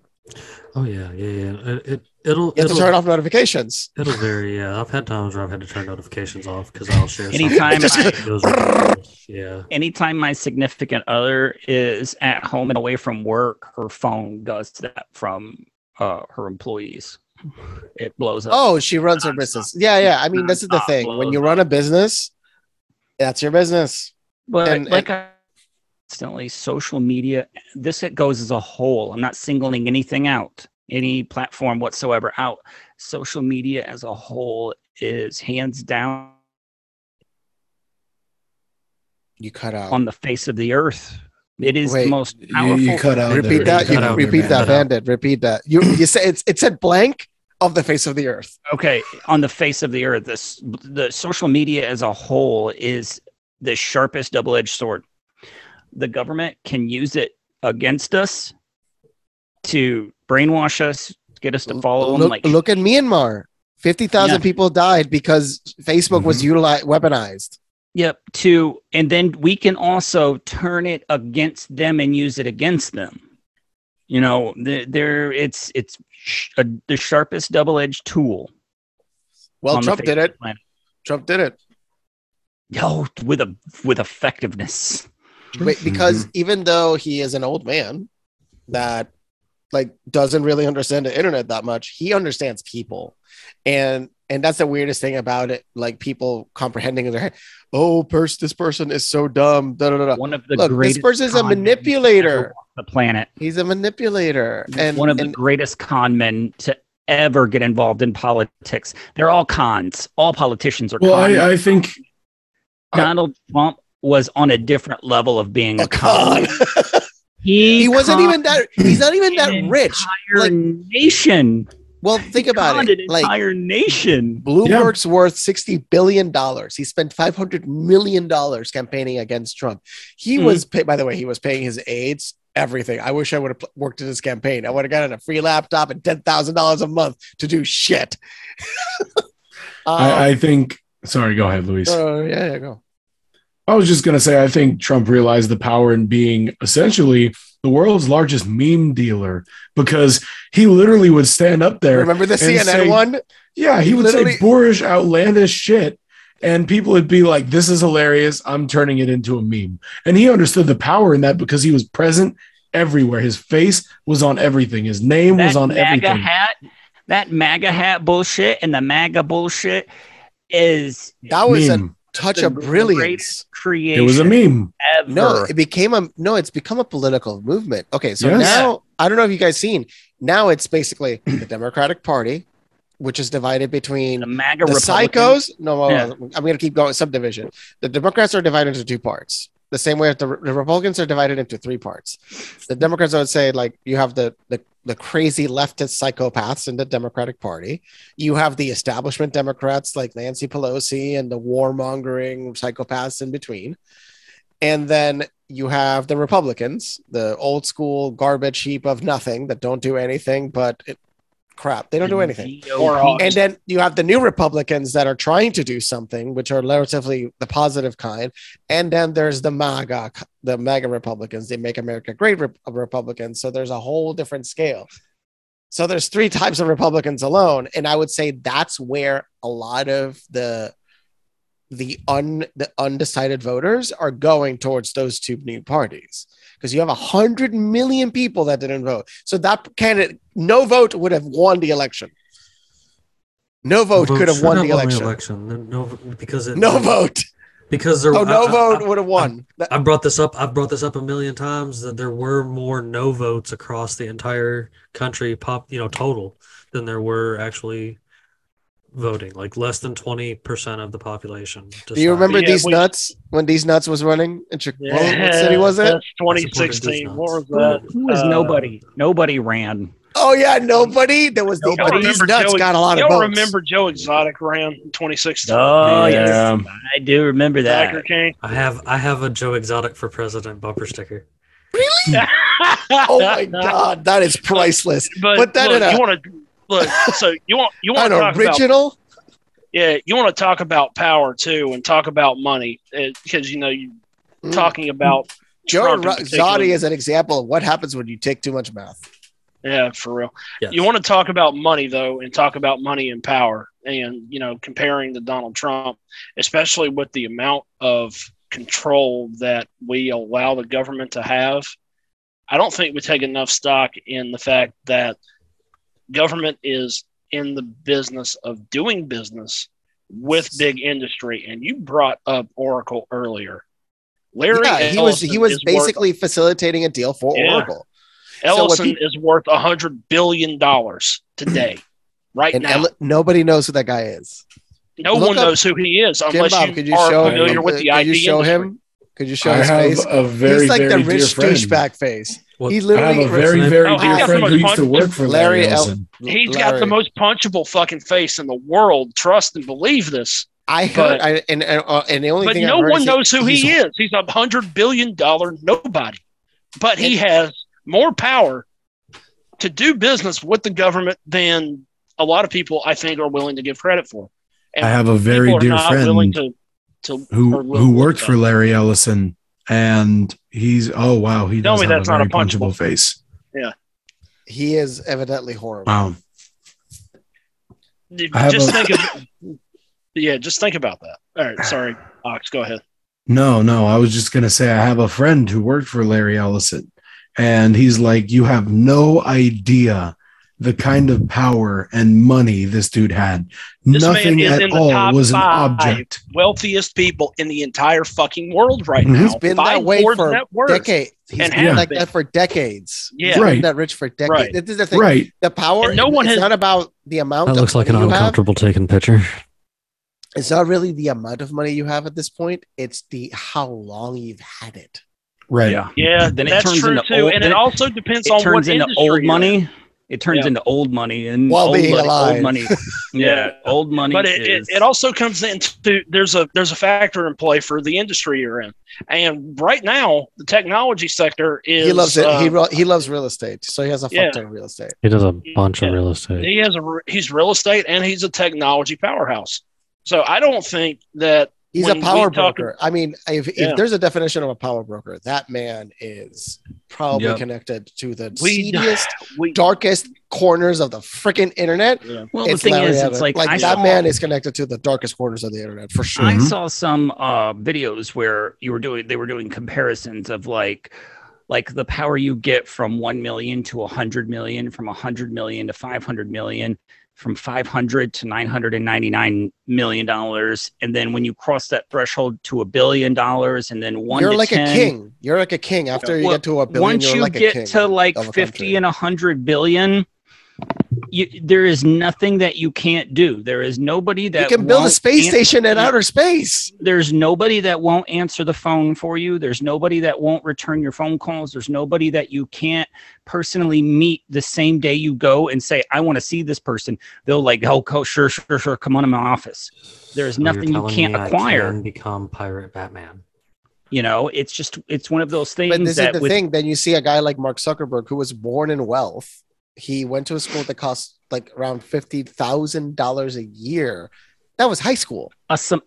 Oh yeah, yeah, yeah. It, it it'll You have to it'll, turn off notifications. it'll vary. Yeah, I've had times where I've had to turn notifications off because I'll share. Anytime I, that goes ridiculous. Yeah. anytime my significant other is at home and away from work, her phone does that from uh, her employees. It blows up. Oh, she runs her business. Yeah, yeah. I mean, this is the thing. When you run a business, that's your business. but and- like I constantly, social media. This it goes as a whole. I'm not singling anything out, any platform whatsoever out. Social media as a whole is hands down You cut out. on the face of the earth. It is Wait, the most You, powerful. you cut out. repeat there. that. You You, cut out repeat there, that. Bandit. Repeat that. You you say it's it said blank of the face of the earth. okay on the face of the earth this the social media as a whole is the sharpest double-edged sword the government can use it against us to brainwash us get us to follow them Look, like look at Myanmar. Fifty thousand Yeah. people died because Facebook was mm-hmm. utilized weaponized. yep to and then we can also turn it against them and use it against them you know there it's it's sh- a, the sharpest double-edged tool Well, Trump did it. Trump did it. oh with a with effectiveness Wait, mm-hmm. because even though he is an old man that like doesn't really understand the internet that much, he understands people. And and that's the weirdest thing about it. Like people comprehending in their head, oh, pers- this person is so dumb. Da, da, da, da. one of the Look, this person is a manipulator. the planet He's a manipulator. And one of the greatest con men to ever get involved in politics. They're all cons. All politicians are Well, con. I, I think Donald Trump was on a different level of being a, a con. He, he wasn't even that he's not even that rich. Entire Like- nation. Well, think He about it. An Like entire nation. Bloomberg's worth sixty billion dollars. He spent five hundred million dollars campaigning against Trump. He Mhm. was, pay- by the way, he was paying his aides everything. I wish I would have pl- worked in his campaign. I would have gotten a free laptop and ten thousand dollars a month to do shit. Um, I, I think. Sorry, go ahead, Luis. uh, yeah, yeah, go. I was just going to say, I think Trump realized the power in being essentially the world's largest meme dealer because he literally would stand up there. Remember the CNN say- one? Yeah, he He would literally- say boorish, outlandish shit. And people would be like, this is hilarious. I'm turning it into a meme. And he understood the power in that because he was present everywhere. His face was on everything, his name was on MAGA everything. hat, that MAGA hat bullshit and the MAGA bullshit is That was a Meme. Touch the of brilliance. greatest creation. It was a meme. Ever. No, it became a no. It's become a political movement. Okay, so Yes. now I don't know if you guys seen. Now it's basically the Democratic Party, which is divided between the MAGA the psychos. No, Yeah. I'm going to keep going. Subdivision. The Democrats are divided into two parts. The same way the, the Republicans are divided into three parts. The Democrats, I would say, like you have the the the crazy leftist psychopaths in the Democratic Party. You have the establishment Democrats like Nancy Pelosi and the warmongering psychopaths in between. And then you have the Republicans, the old school garbage heap of nothing that don't do anything but crap. They don't do anything. Or And then you have the new Republicans that are trying to do something, which are relatively the positive kind. And then there's the MAGA, the MAGA Republicans, they make America great Rep- uh, Republicans. So there's a whole different scale. So there's three types of Republicans alone. And I would say that's where a lot of the the un the undecided voters are going towards those two new parties because you have a hundred million people that didn't vote. So that candidate, no vote would have won the election. No vote No could have won the election. election. No, because it, No vote. because there. Oh, no I- I- vote I- would have won. I brought this up. I've brought this up a million times that there were more no votes across the entire country, pop, you know, total than there were actually voting. Like less than twenty percent of the population. Do you remember Yeah, these we- nuts when these nuts was running in Chicago? Yeah, what city was it? 2016. What was that? Who was Uh, nobody? Nobody ran. Oh yeah, nobody. There was Y'all but these nuts Joe- got a lot of y'all votes. remember Joe Exotic ran in 2016? Oh Yeah. yes, I do remember that. Tiger King. I have I have a Joe Exotic for president bumper sticker. Really? oh my god, that is priceless. But Put that look, in a- you want to look. So you want you want An to talk about original. yeah you want to talk about power too and talk about money because you know you Mm. talking about Joe Trump in Zotti is an example of what happens when you take too much math. Yeah, for real. Yes. You want to talk about money though, and talk about money and power, and you know, comparing to Donald Trump, especially with the amount of control that we allow the government to have. I don't think we take enough stock in the fact that government is in the business of doing business with big industry, and you brought up Oracle earlier. Larry, yeah, he was he was is worth- basically facilitating a deal for Yeah. Oracle. So what Ellison is worth a hundred billion dollars today, right And now. Ele- nobody knows who that guy is. no look one knows who he is unless Bob, you, could you are show familiar with uh, the could IT you show industry. him? Could you show I his have face? a very, He's like the rich dear douchebag face. Well, he I have a very, Oh, very he's dear friend who used to work for Larry Larry El- Ellison. He's got the most punchable fucking face in the world. Trust and believe this. I heard, I, and and, uh, and the only But thing no I've heard one is knows who he is. He's a hundred billion dollar nobody, but he has more power to do business with the government than a lot of people I think are willing to give credit for. And I have a very dear friend to, to who who worked for Larry Ellison, and he's oh wow, he Tell does me have that's a not very a punchable. punchable face. Yeah, he is evidently horrible. Wow. that. I Just a- think of yeah, just think about that. All right, sorry, Ox, go ahead. No, no, I was just gonna say I have a friend who worked for Larry Ellison, and he's like, you have no idea the kind of power and money this dude had. This Nothing man is at in the all top was an five object. wealthiest people in the entire fucking world right Mhm. now. He's been that way for decades. He's And been like been. that for decades. Yeah. Right. that rich for decades. Right. This is the thing. Right. The power. And no one it's has- not about the amount. That of looks like an money you have. uncomfortable taking picture. It's not really the amount of money you have at this point. It's the how long you've had it. Right. Yeah. Yeah, Then it that's turns true into too, old- and it it- also depends It on turns what into industry old you're money. In. It turns Yeah. into old money and While old being money, alive. Old money. Yeah, old money. But it, it, is- it also comes into there's a there's a factor in play for the industry you're in, and right now the technology sector is he loves it. he uh, ro- he loves real estate, so he has a Yeah. fuck ton of real estate. He does a bunch Yeah. of real estate. he has a re- he's real estate and he's a technology powerhouse. So I don't think that He's when a we power talk- broker. I mean, if, Yeah. if there's a definition of a power broker, that man is probably Yep. connected to the We- seediest, we darkest corners of the freaking internet. well, the It's thing Larry is, Evans. it's like, I that saw, man is connected to the darkest corners of the internet for sure. I Mhm. saw some uh, videos where you were doing they were doing comparisons of like like the power you get from 1 million to 100 million from 100 million to 500 million from 500 to 999 million dollars and then when you cross that threshold to a billion dollars and then 1 You're like 10, a king. You're like a king. After you Well, get to a billion, once you're you like a get to like 50 country. and 100 billion you, there is nothing that you can't do there is nobody that You can build a space an- station in outer space. there's nobody that won't answer the phone for you. There's nobody that won't return your phone calls. There's nobody that you can't personally meet the same day you go and say, I want to see this person. They'll like, oh, co- sure, sure, sure. Come on in my office. There's So oh, nothing you can't me I acquire. can become pirate Batman. You know, it's just, it's one of those things But this is the with, thing. Then you see a guy like Mark Zuckerberg who was born in wealth. He went to a school that cost like around fifty thousand dollars a year. That was high school. Uh, some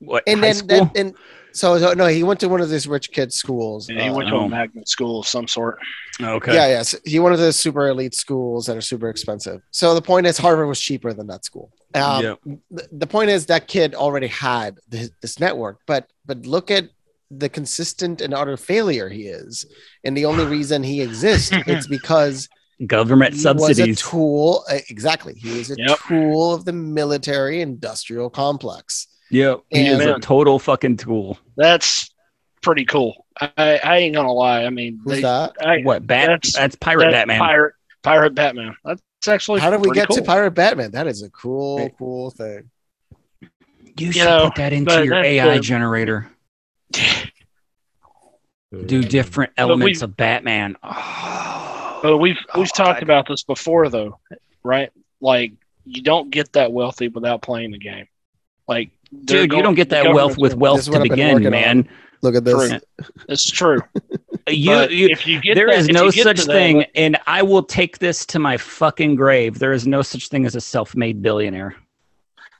what And high then, school? then and so, so no, he went to one of these rich kids schools. Yeah, he uh, went to a magnet school of some sort. okay. Yeah, yes. He went to the super elite schools that are super expensive. So the point is, Harvard was cheaper than that school. Um, Yep. the, the point is that kid already had this, this network, but but look at the consistent and utter failure he is, and the only reason he exists it's because Government he was a subsidies. tool. uh, exactly, he was a Yep. tool of the military industrial complex. Yeah, He is a total fucking tool. That's pretty cool. I, I ain't gonna lie. I mean, Who's they- that? I, What Bat? That's- That's, Pirate that's Batman. Pirate, pirate Batman. That's actually How did we get cool. to Pirate Batman? That is a cool, Right. cool thing. You should know, put that into your AI the- generator. Do different elements we- of Batman. Oh, But we've we've God. talked about this before, though, right? Like you don't get that wealthy without playing the game. Like they're dude, you don't get that wealth with wealth to what I've been begin, working man. Look at this. True. It's true. You, you, if you get there that- is no such to that- thing, and I will take this to my fucking grave. There is no such thing as a self-made billionaire.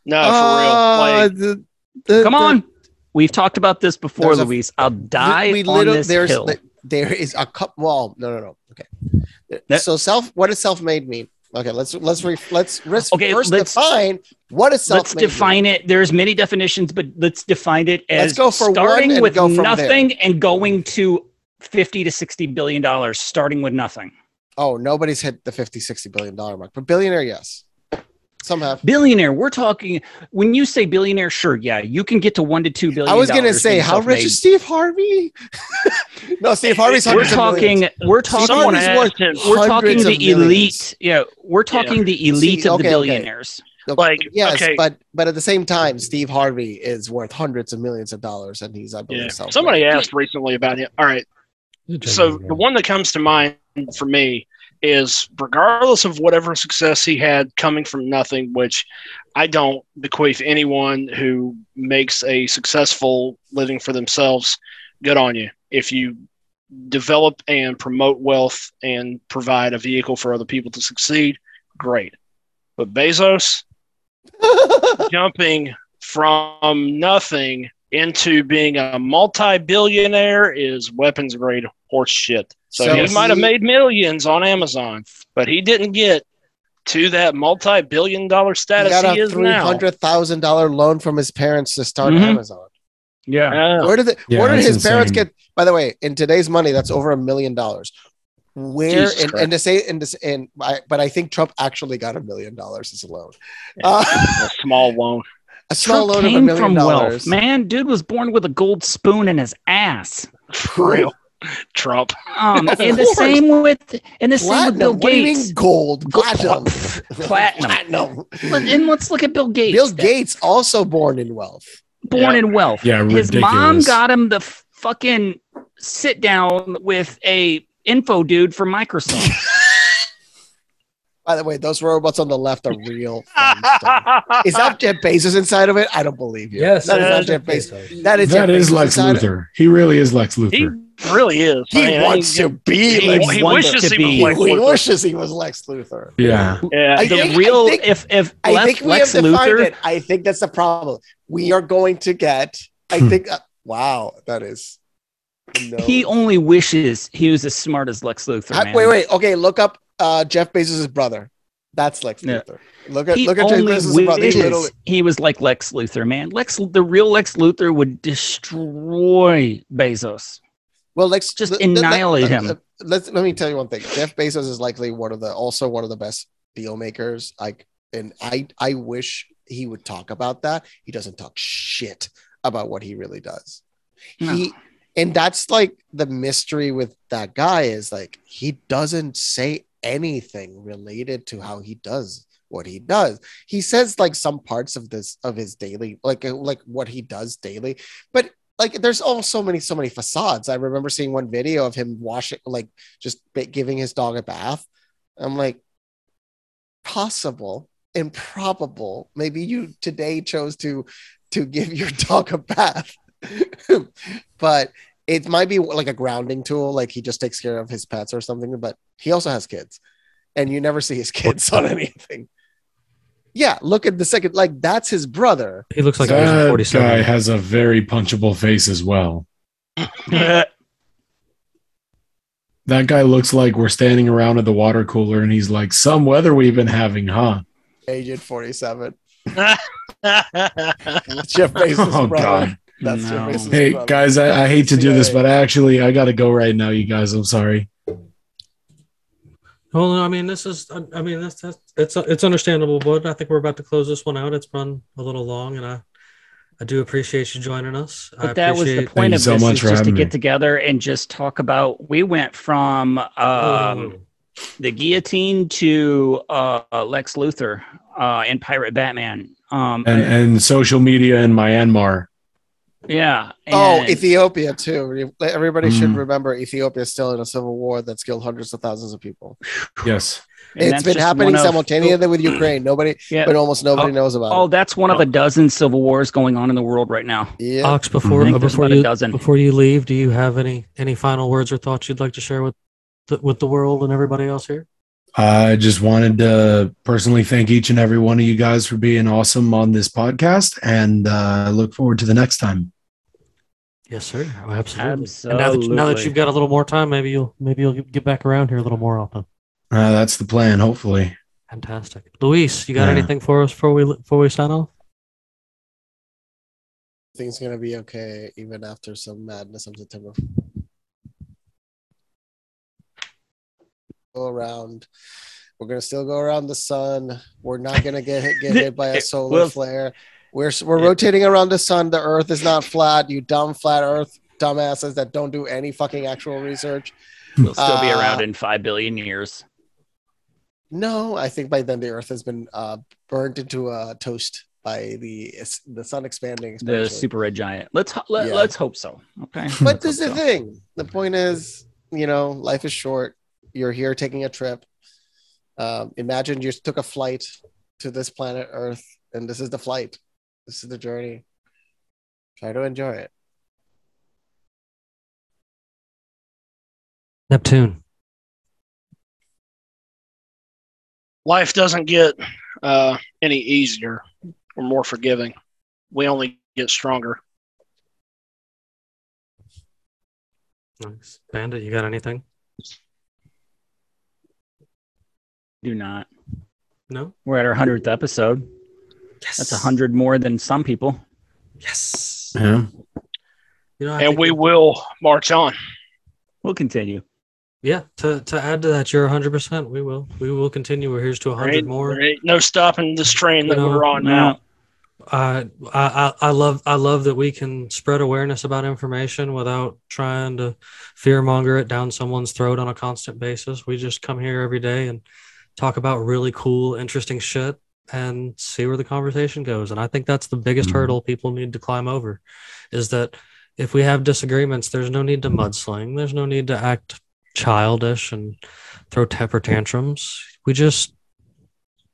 No, Uh, real. Like the- the- Come the- on, we've talked about this before, Luis. I'll die we, we on this there's hill. the- there is a cup well no no no okay. That- so self what does self-made mean? Okay let's let's re, let's risk Okay, first let's- define what is self-made Let's define it. There's many definitions, but let's define it as Let's go for starting with nothing and going to 50 to 60 billion dollars, starting with nothing. oh nobody's hit the 50 60 billion dollar mark but billionaire yes some have Billionaire, we're talking when you say billionaire, sure, yeah, you can get to one to two billion. i was gonna say how rich self-made. is steve harvey no steve harvey's We're hundreds of talking. millions. We're talking. Someone Harvey's asked worth We're talking hundreds the of millions. elite. Yeah, we're talking the elite See, of okay, the okay. billionaires. No, Like, yes okay. but but at the same time steve harvey is worth hundreds of millions of dollars and he's i believe yeah. Somebody asked recently about him. All right. So the one that comes to mind for me is regardless of whatever success he had coming from nothing, which I don't bequeath anyone who makes a successful living for themselves. Good on you. If you develop and promote wealth and provide a vehicle for other people to succeed, great. But Bezos jumping from nothing into being a multi-billionaire is weapons grade horse shit. So, So he might have made millions on Amazon, but he didn't get to that multi-billion dollar he status got he, a is three now. hundred thousand dollar loan from his parents to start Mhm. Amazon. Yeah, Yeah. Where did the, Yeah, where did that's his parents get? By the way, in today's money, that's over a million dollars. Where Jesus and, Christ. and to say and to, and I, but I think Trump actually got a million dollars as a loan. Yeah. Uh, a small loan. a small Trump loan of a came million from wealth, man. Dude was born with a gold spoon in his ass. For real. Trump. Um, and the same with and the same with Bill Platinum. What do you Gates. gold? Platinum. Platinum. Platinum. And let's look at Bill Gates. Bill Gates also born in wealth. born Yeah. in wealth. Yeah, His mom got him the fucking sit down with a info dude from Microsoft. By the way, those robots on the left are real. fun. Is that Jeff Bezos inside of it? I don't believe you. Yes, that is it not Jeff Jeff Bezos. Bezos. That is That Jeff is Bezos Lex inside. Luthor. He really is Lex he Luthor. Really is. He I mean, wants to be he- Lex he wishes to he was be. Lex he wishes he was Lex Luthor. Yeah. Yeah. I the think- I real think- if if I Lex, think we Lex have defined Luthor it. I think that's the problem. We are going to get. I Hmm. think. Uh, wow, that is. No. he only wishes he was as smart as Lex Luthor. I- man. wait, wait. Okay, look up uh, Jeff Bezos' brother. That's Lex Yeah. Luthor. Look at He look at Jeff only Bezos' brother. He literally- he was like Lex Luthor, man. Lex, the real Lex Luthor would destroy Bezos. Well, let's Just let- annihilate let- him. let- Let's let me tell you one thing. Jeff Bezos is likely one of the also one of the best deal makers. Like, and I I wish he would talk about that. He doesn't talk shit about what he really does. He and that's like the mystery with that guy is like he doesn't say anything related to how he does what he does. He says like some parts of this of his daily like like what he does daily, but like there's all so many so many facades. I remember seeing one video of him washing like just giving his dog a bath. I'm like possible, improbable. Maybe you today chose to to give your dog a bath. but it might be like a grounding tool like he just takes care of his pets or something but he also has kids and you never see his kids on anything. Yeah, look at the second. Like that's his brother. He looks like a that 47. guy has a very punchable face as well. That guy looks like we're standing around at the water cooler and he's like, Some weather we've been having, huh? Agent forty-seven. Jeff Bezos' Oh, brother. God. That's No. Jeff Bezos' Hey, brother. guys, I, I hate to do this, CIA. but actually, I got to go right now, you guys. I'm sorry. Well, I mean, this is, I I mean, that's, that's it's it's understandable, but I think we're about to close this one out. It's run a little long, and I I do appreciate you joining us. I But that was the point you of so this much is just to having get together and just talk about. We went from um, the guillotine to uh, Lex Luthor uh, and Pirate Batman. Um, And, and social media in Myanmar. Yeah. Oh, Ethiopia too. Everybody should Mm. remember Ethiopia is still in a civil war that's killed hundreds of thousands of people. Yes. and it's that's been happening one of- simultaneously with Ukraine. Nobody, Yeah. but almost nobody knows about Oh, it. that's one of a dozen civil wars going on in the world right now. Yeah. Ox, before I think uh, before about a you dozen. before you leave, do you have any any final words or thoughts you'd like to share with the, with the world and everybody else here? I just wanted to personally thank each and every one of you guys for being awesome on this podcast and uh, look forward to the next time. Yes, sir. Oh, absolutely. And now that, now that you've got a little more time, maybe you'll maybe you'll get back around here a little more often. Uh, that's the plan, hopefully. Fantastic, Luis. You got Yeah. anything for us before we before we sign off? Things gonna be okay even after some madness of September. Go around. We're gonna still go around the sun. We're not gonna get hit, get hit by a solar Well- flare. We're we're rotating around the sun. The Earth is not flat. You dumb flat Earth dumbasses that don't do any fucking actual research. We'll still be Uh, around in five billion years. No, I think by then the Earth has been uh, burned into a toast by the the sun expanding. The super red giant. Let's ho- let, Yeah. let's hope so. Okay. But this is the so. thing. The point is, you know, life is short. You're here taking a trip. Um, imagine you took a flight to this planet Earth, and this is the flight. This is the journey. Try to enjoy it. Neptune. Life doesn't get uh, any easier or more forgiving. We only get stronger. Nice. Bandit, you got anything? Do not. No. We're at our hundredth episode. Yes. That's a hundred more than some people. Yes. Yeah. You know, and think we will march on. We'll continue. Yeah. To to add to that, you're 100. percent We will. We will continue. We're here's to There 100 ain't, more. there ain't no stopping this train that You know, we're on No. now. I, I I love I love that we can spread awareness about information without trying to fearmonger it down someone's throat on a constant basis. We just come here every day and talk about really cool, interesting shit and see where the conversation goes. And I think that's the biggest Mhm. hurdle people need to climb over is that if we have disagreements, there's no need to mudsling. There's no need to act childish and throw temper tantrums. We just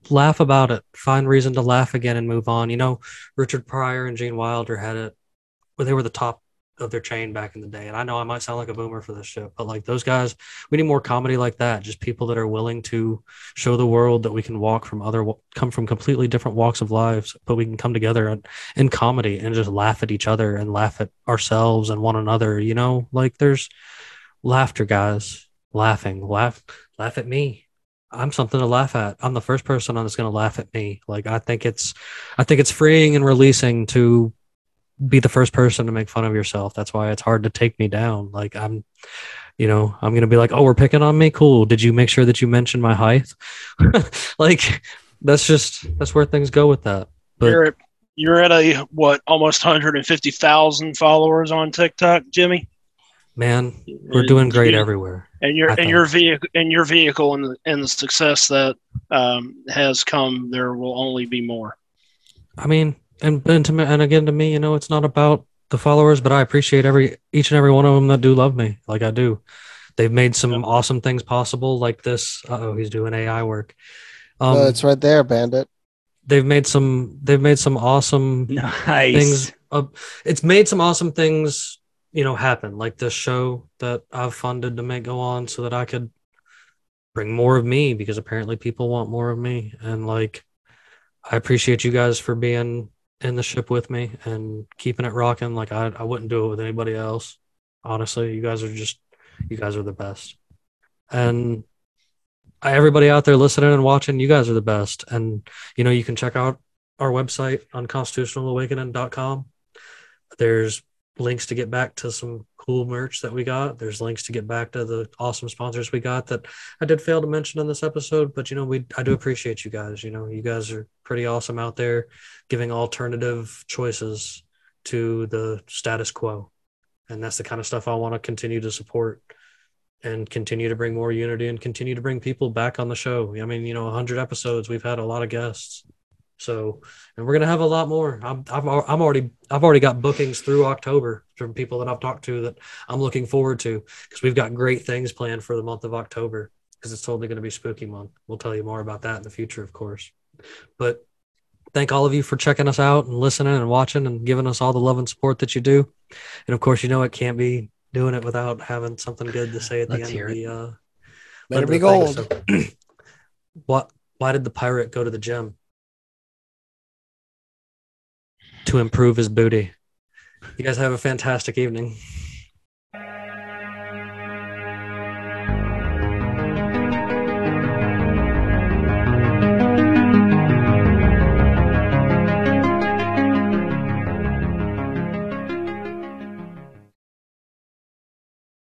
laugh about it, find reason to laugh again and move on. You know, Richard Pryor and Gene Wilder had it where they were the top of their chain back in the day. And I know I might sound like a boomer for this shit, but like those guys, we need more comedy like that. Just people that are willing to show the world that we can walk from other, come from completely different walks of lives, but we can come together in, in comedy and just laugh at each other and laugh at ourselves and one another. You know, like there's laughter, guys, laughing, laugh, laugh at me. I'm something to laugh at. I'm the first person that's going to laugh at me. Like I think it's, I think it's freeing and releasing to be the first person to make fun of yourself. That's why it's hard to take me down. Like I'm, you know, I'm going to be like, oh, we're picking on me. Cool. Did you make sure that you mentioned my height? like that's just, that's where things go with that. But you're at, you're at a what almost 150,000 followers on TikTok, Jimmy. man, we're doing great Yeah. everywhere. And your I and your vehicle and your vehicle and the, and the success that um, has come, there will only be more. I mean, and and to me, and again to me, you know, it's not about the followers, but I appreciate every each and every one of them that do love me, like I do. They've made some awesome things possible, like this. Oh, he's doing AI work. Um, Uh, it's right there, Bandit. they've made some. They've made some awesome Nice. things. Uh, it's made some awesome things, you know, happen. Like this show that I've funded to make go on, so that I could bring more of me because apparently people want more of me. And like, I appreciate you guys for being in the ship with me and keeping it rocking. Like, I, I wouldn't do it with anybody else. Honestly, you guys are just, you guys are the best. And everybody out there listening and watching, you guys are the best. And, you know, you can check out our website on constitutionalawakening.com. There's links to get back to some cool merch that we got. There's links to get back to the awesome sponsors we got that I did fail to mention in this episode, but you know, we I do appreciate you guys. You know, you guys are pretty awesome out there giving alternative choices to the status quo. And that's the kind of stuff I want to continue to support and continue to bring more unity and continue to bring people back on the show. I mean, you know, 100 episodes, we've had a lot of guests. So, and we're gonna have a lot more. I'm, I've, I'm already, I've already got bookings through October from people that I've talked to that I'm looking forward to because we've got great things planned for the month of October because it's totally going to be spooky month. We'll tell you more about that in the future, of course. But thank all of you for checking us out and listening and watching and giving us all the love and support that you do. And of course, you know it can't be doing it without having something good to say at the Let's end hear of it. the. Uh, Better be gold. So, what? Why did the pirate go to the gym? To improve his booty. You guys have a fantastic evening.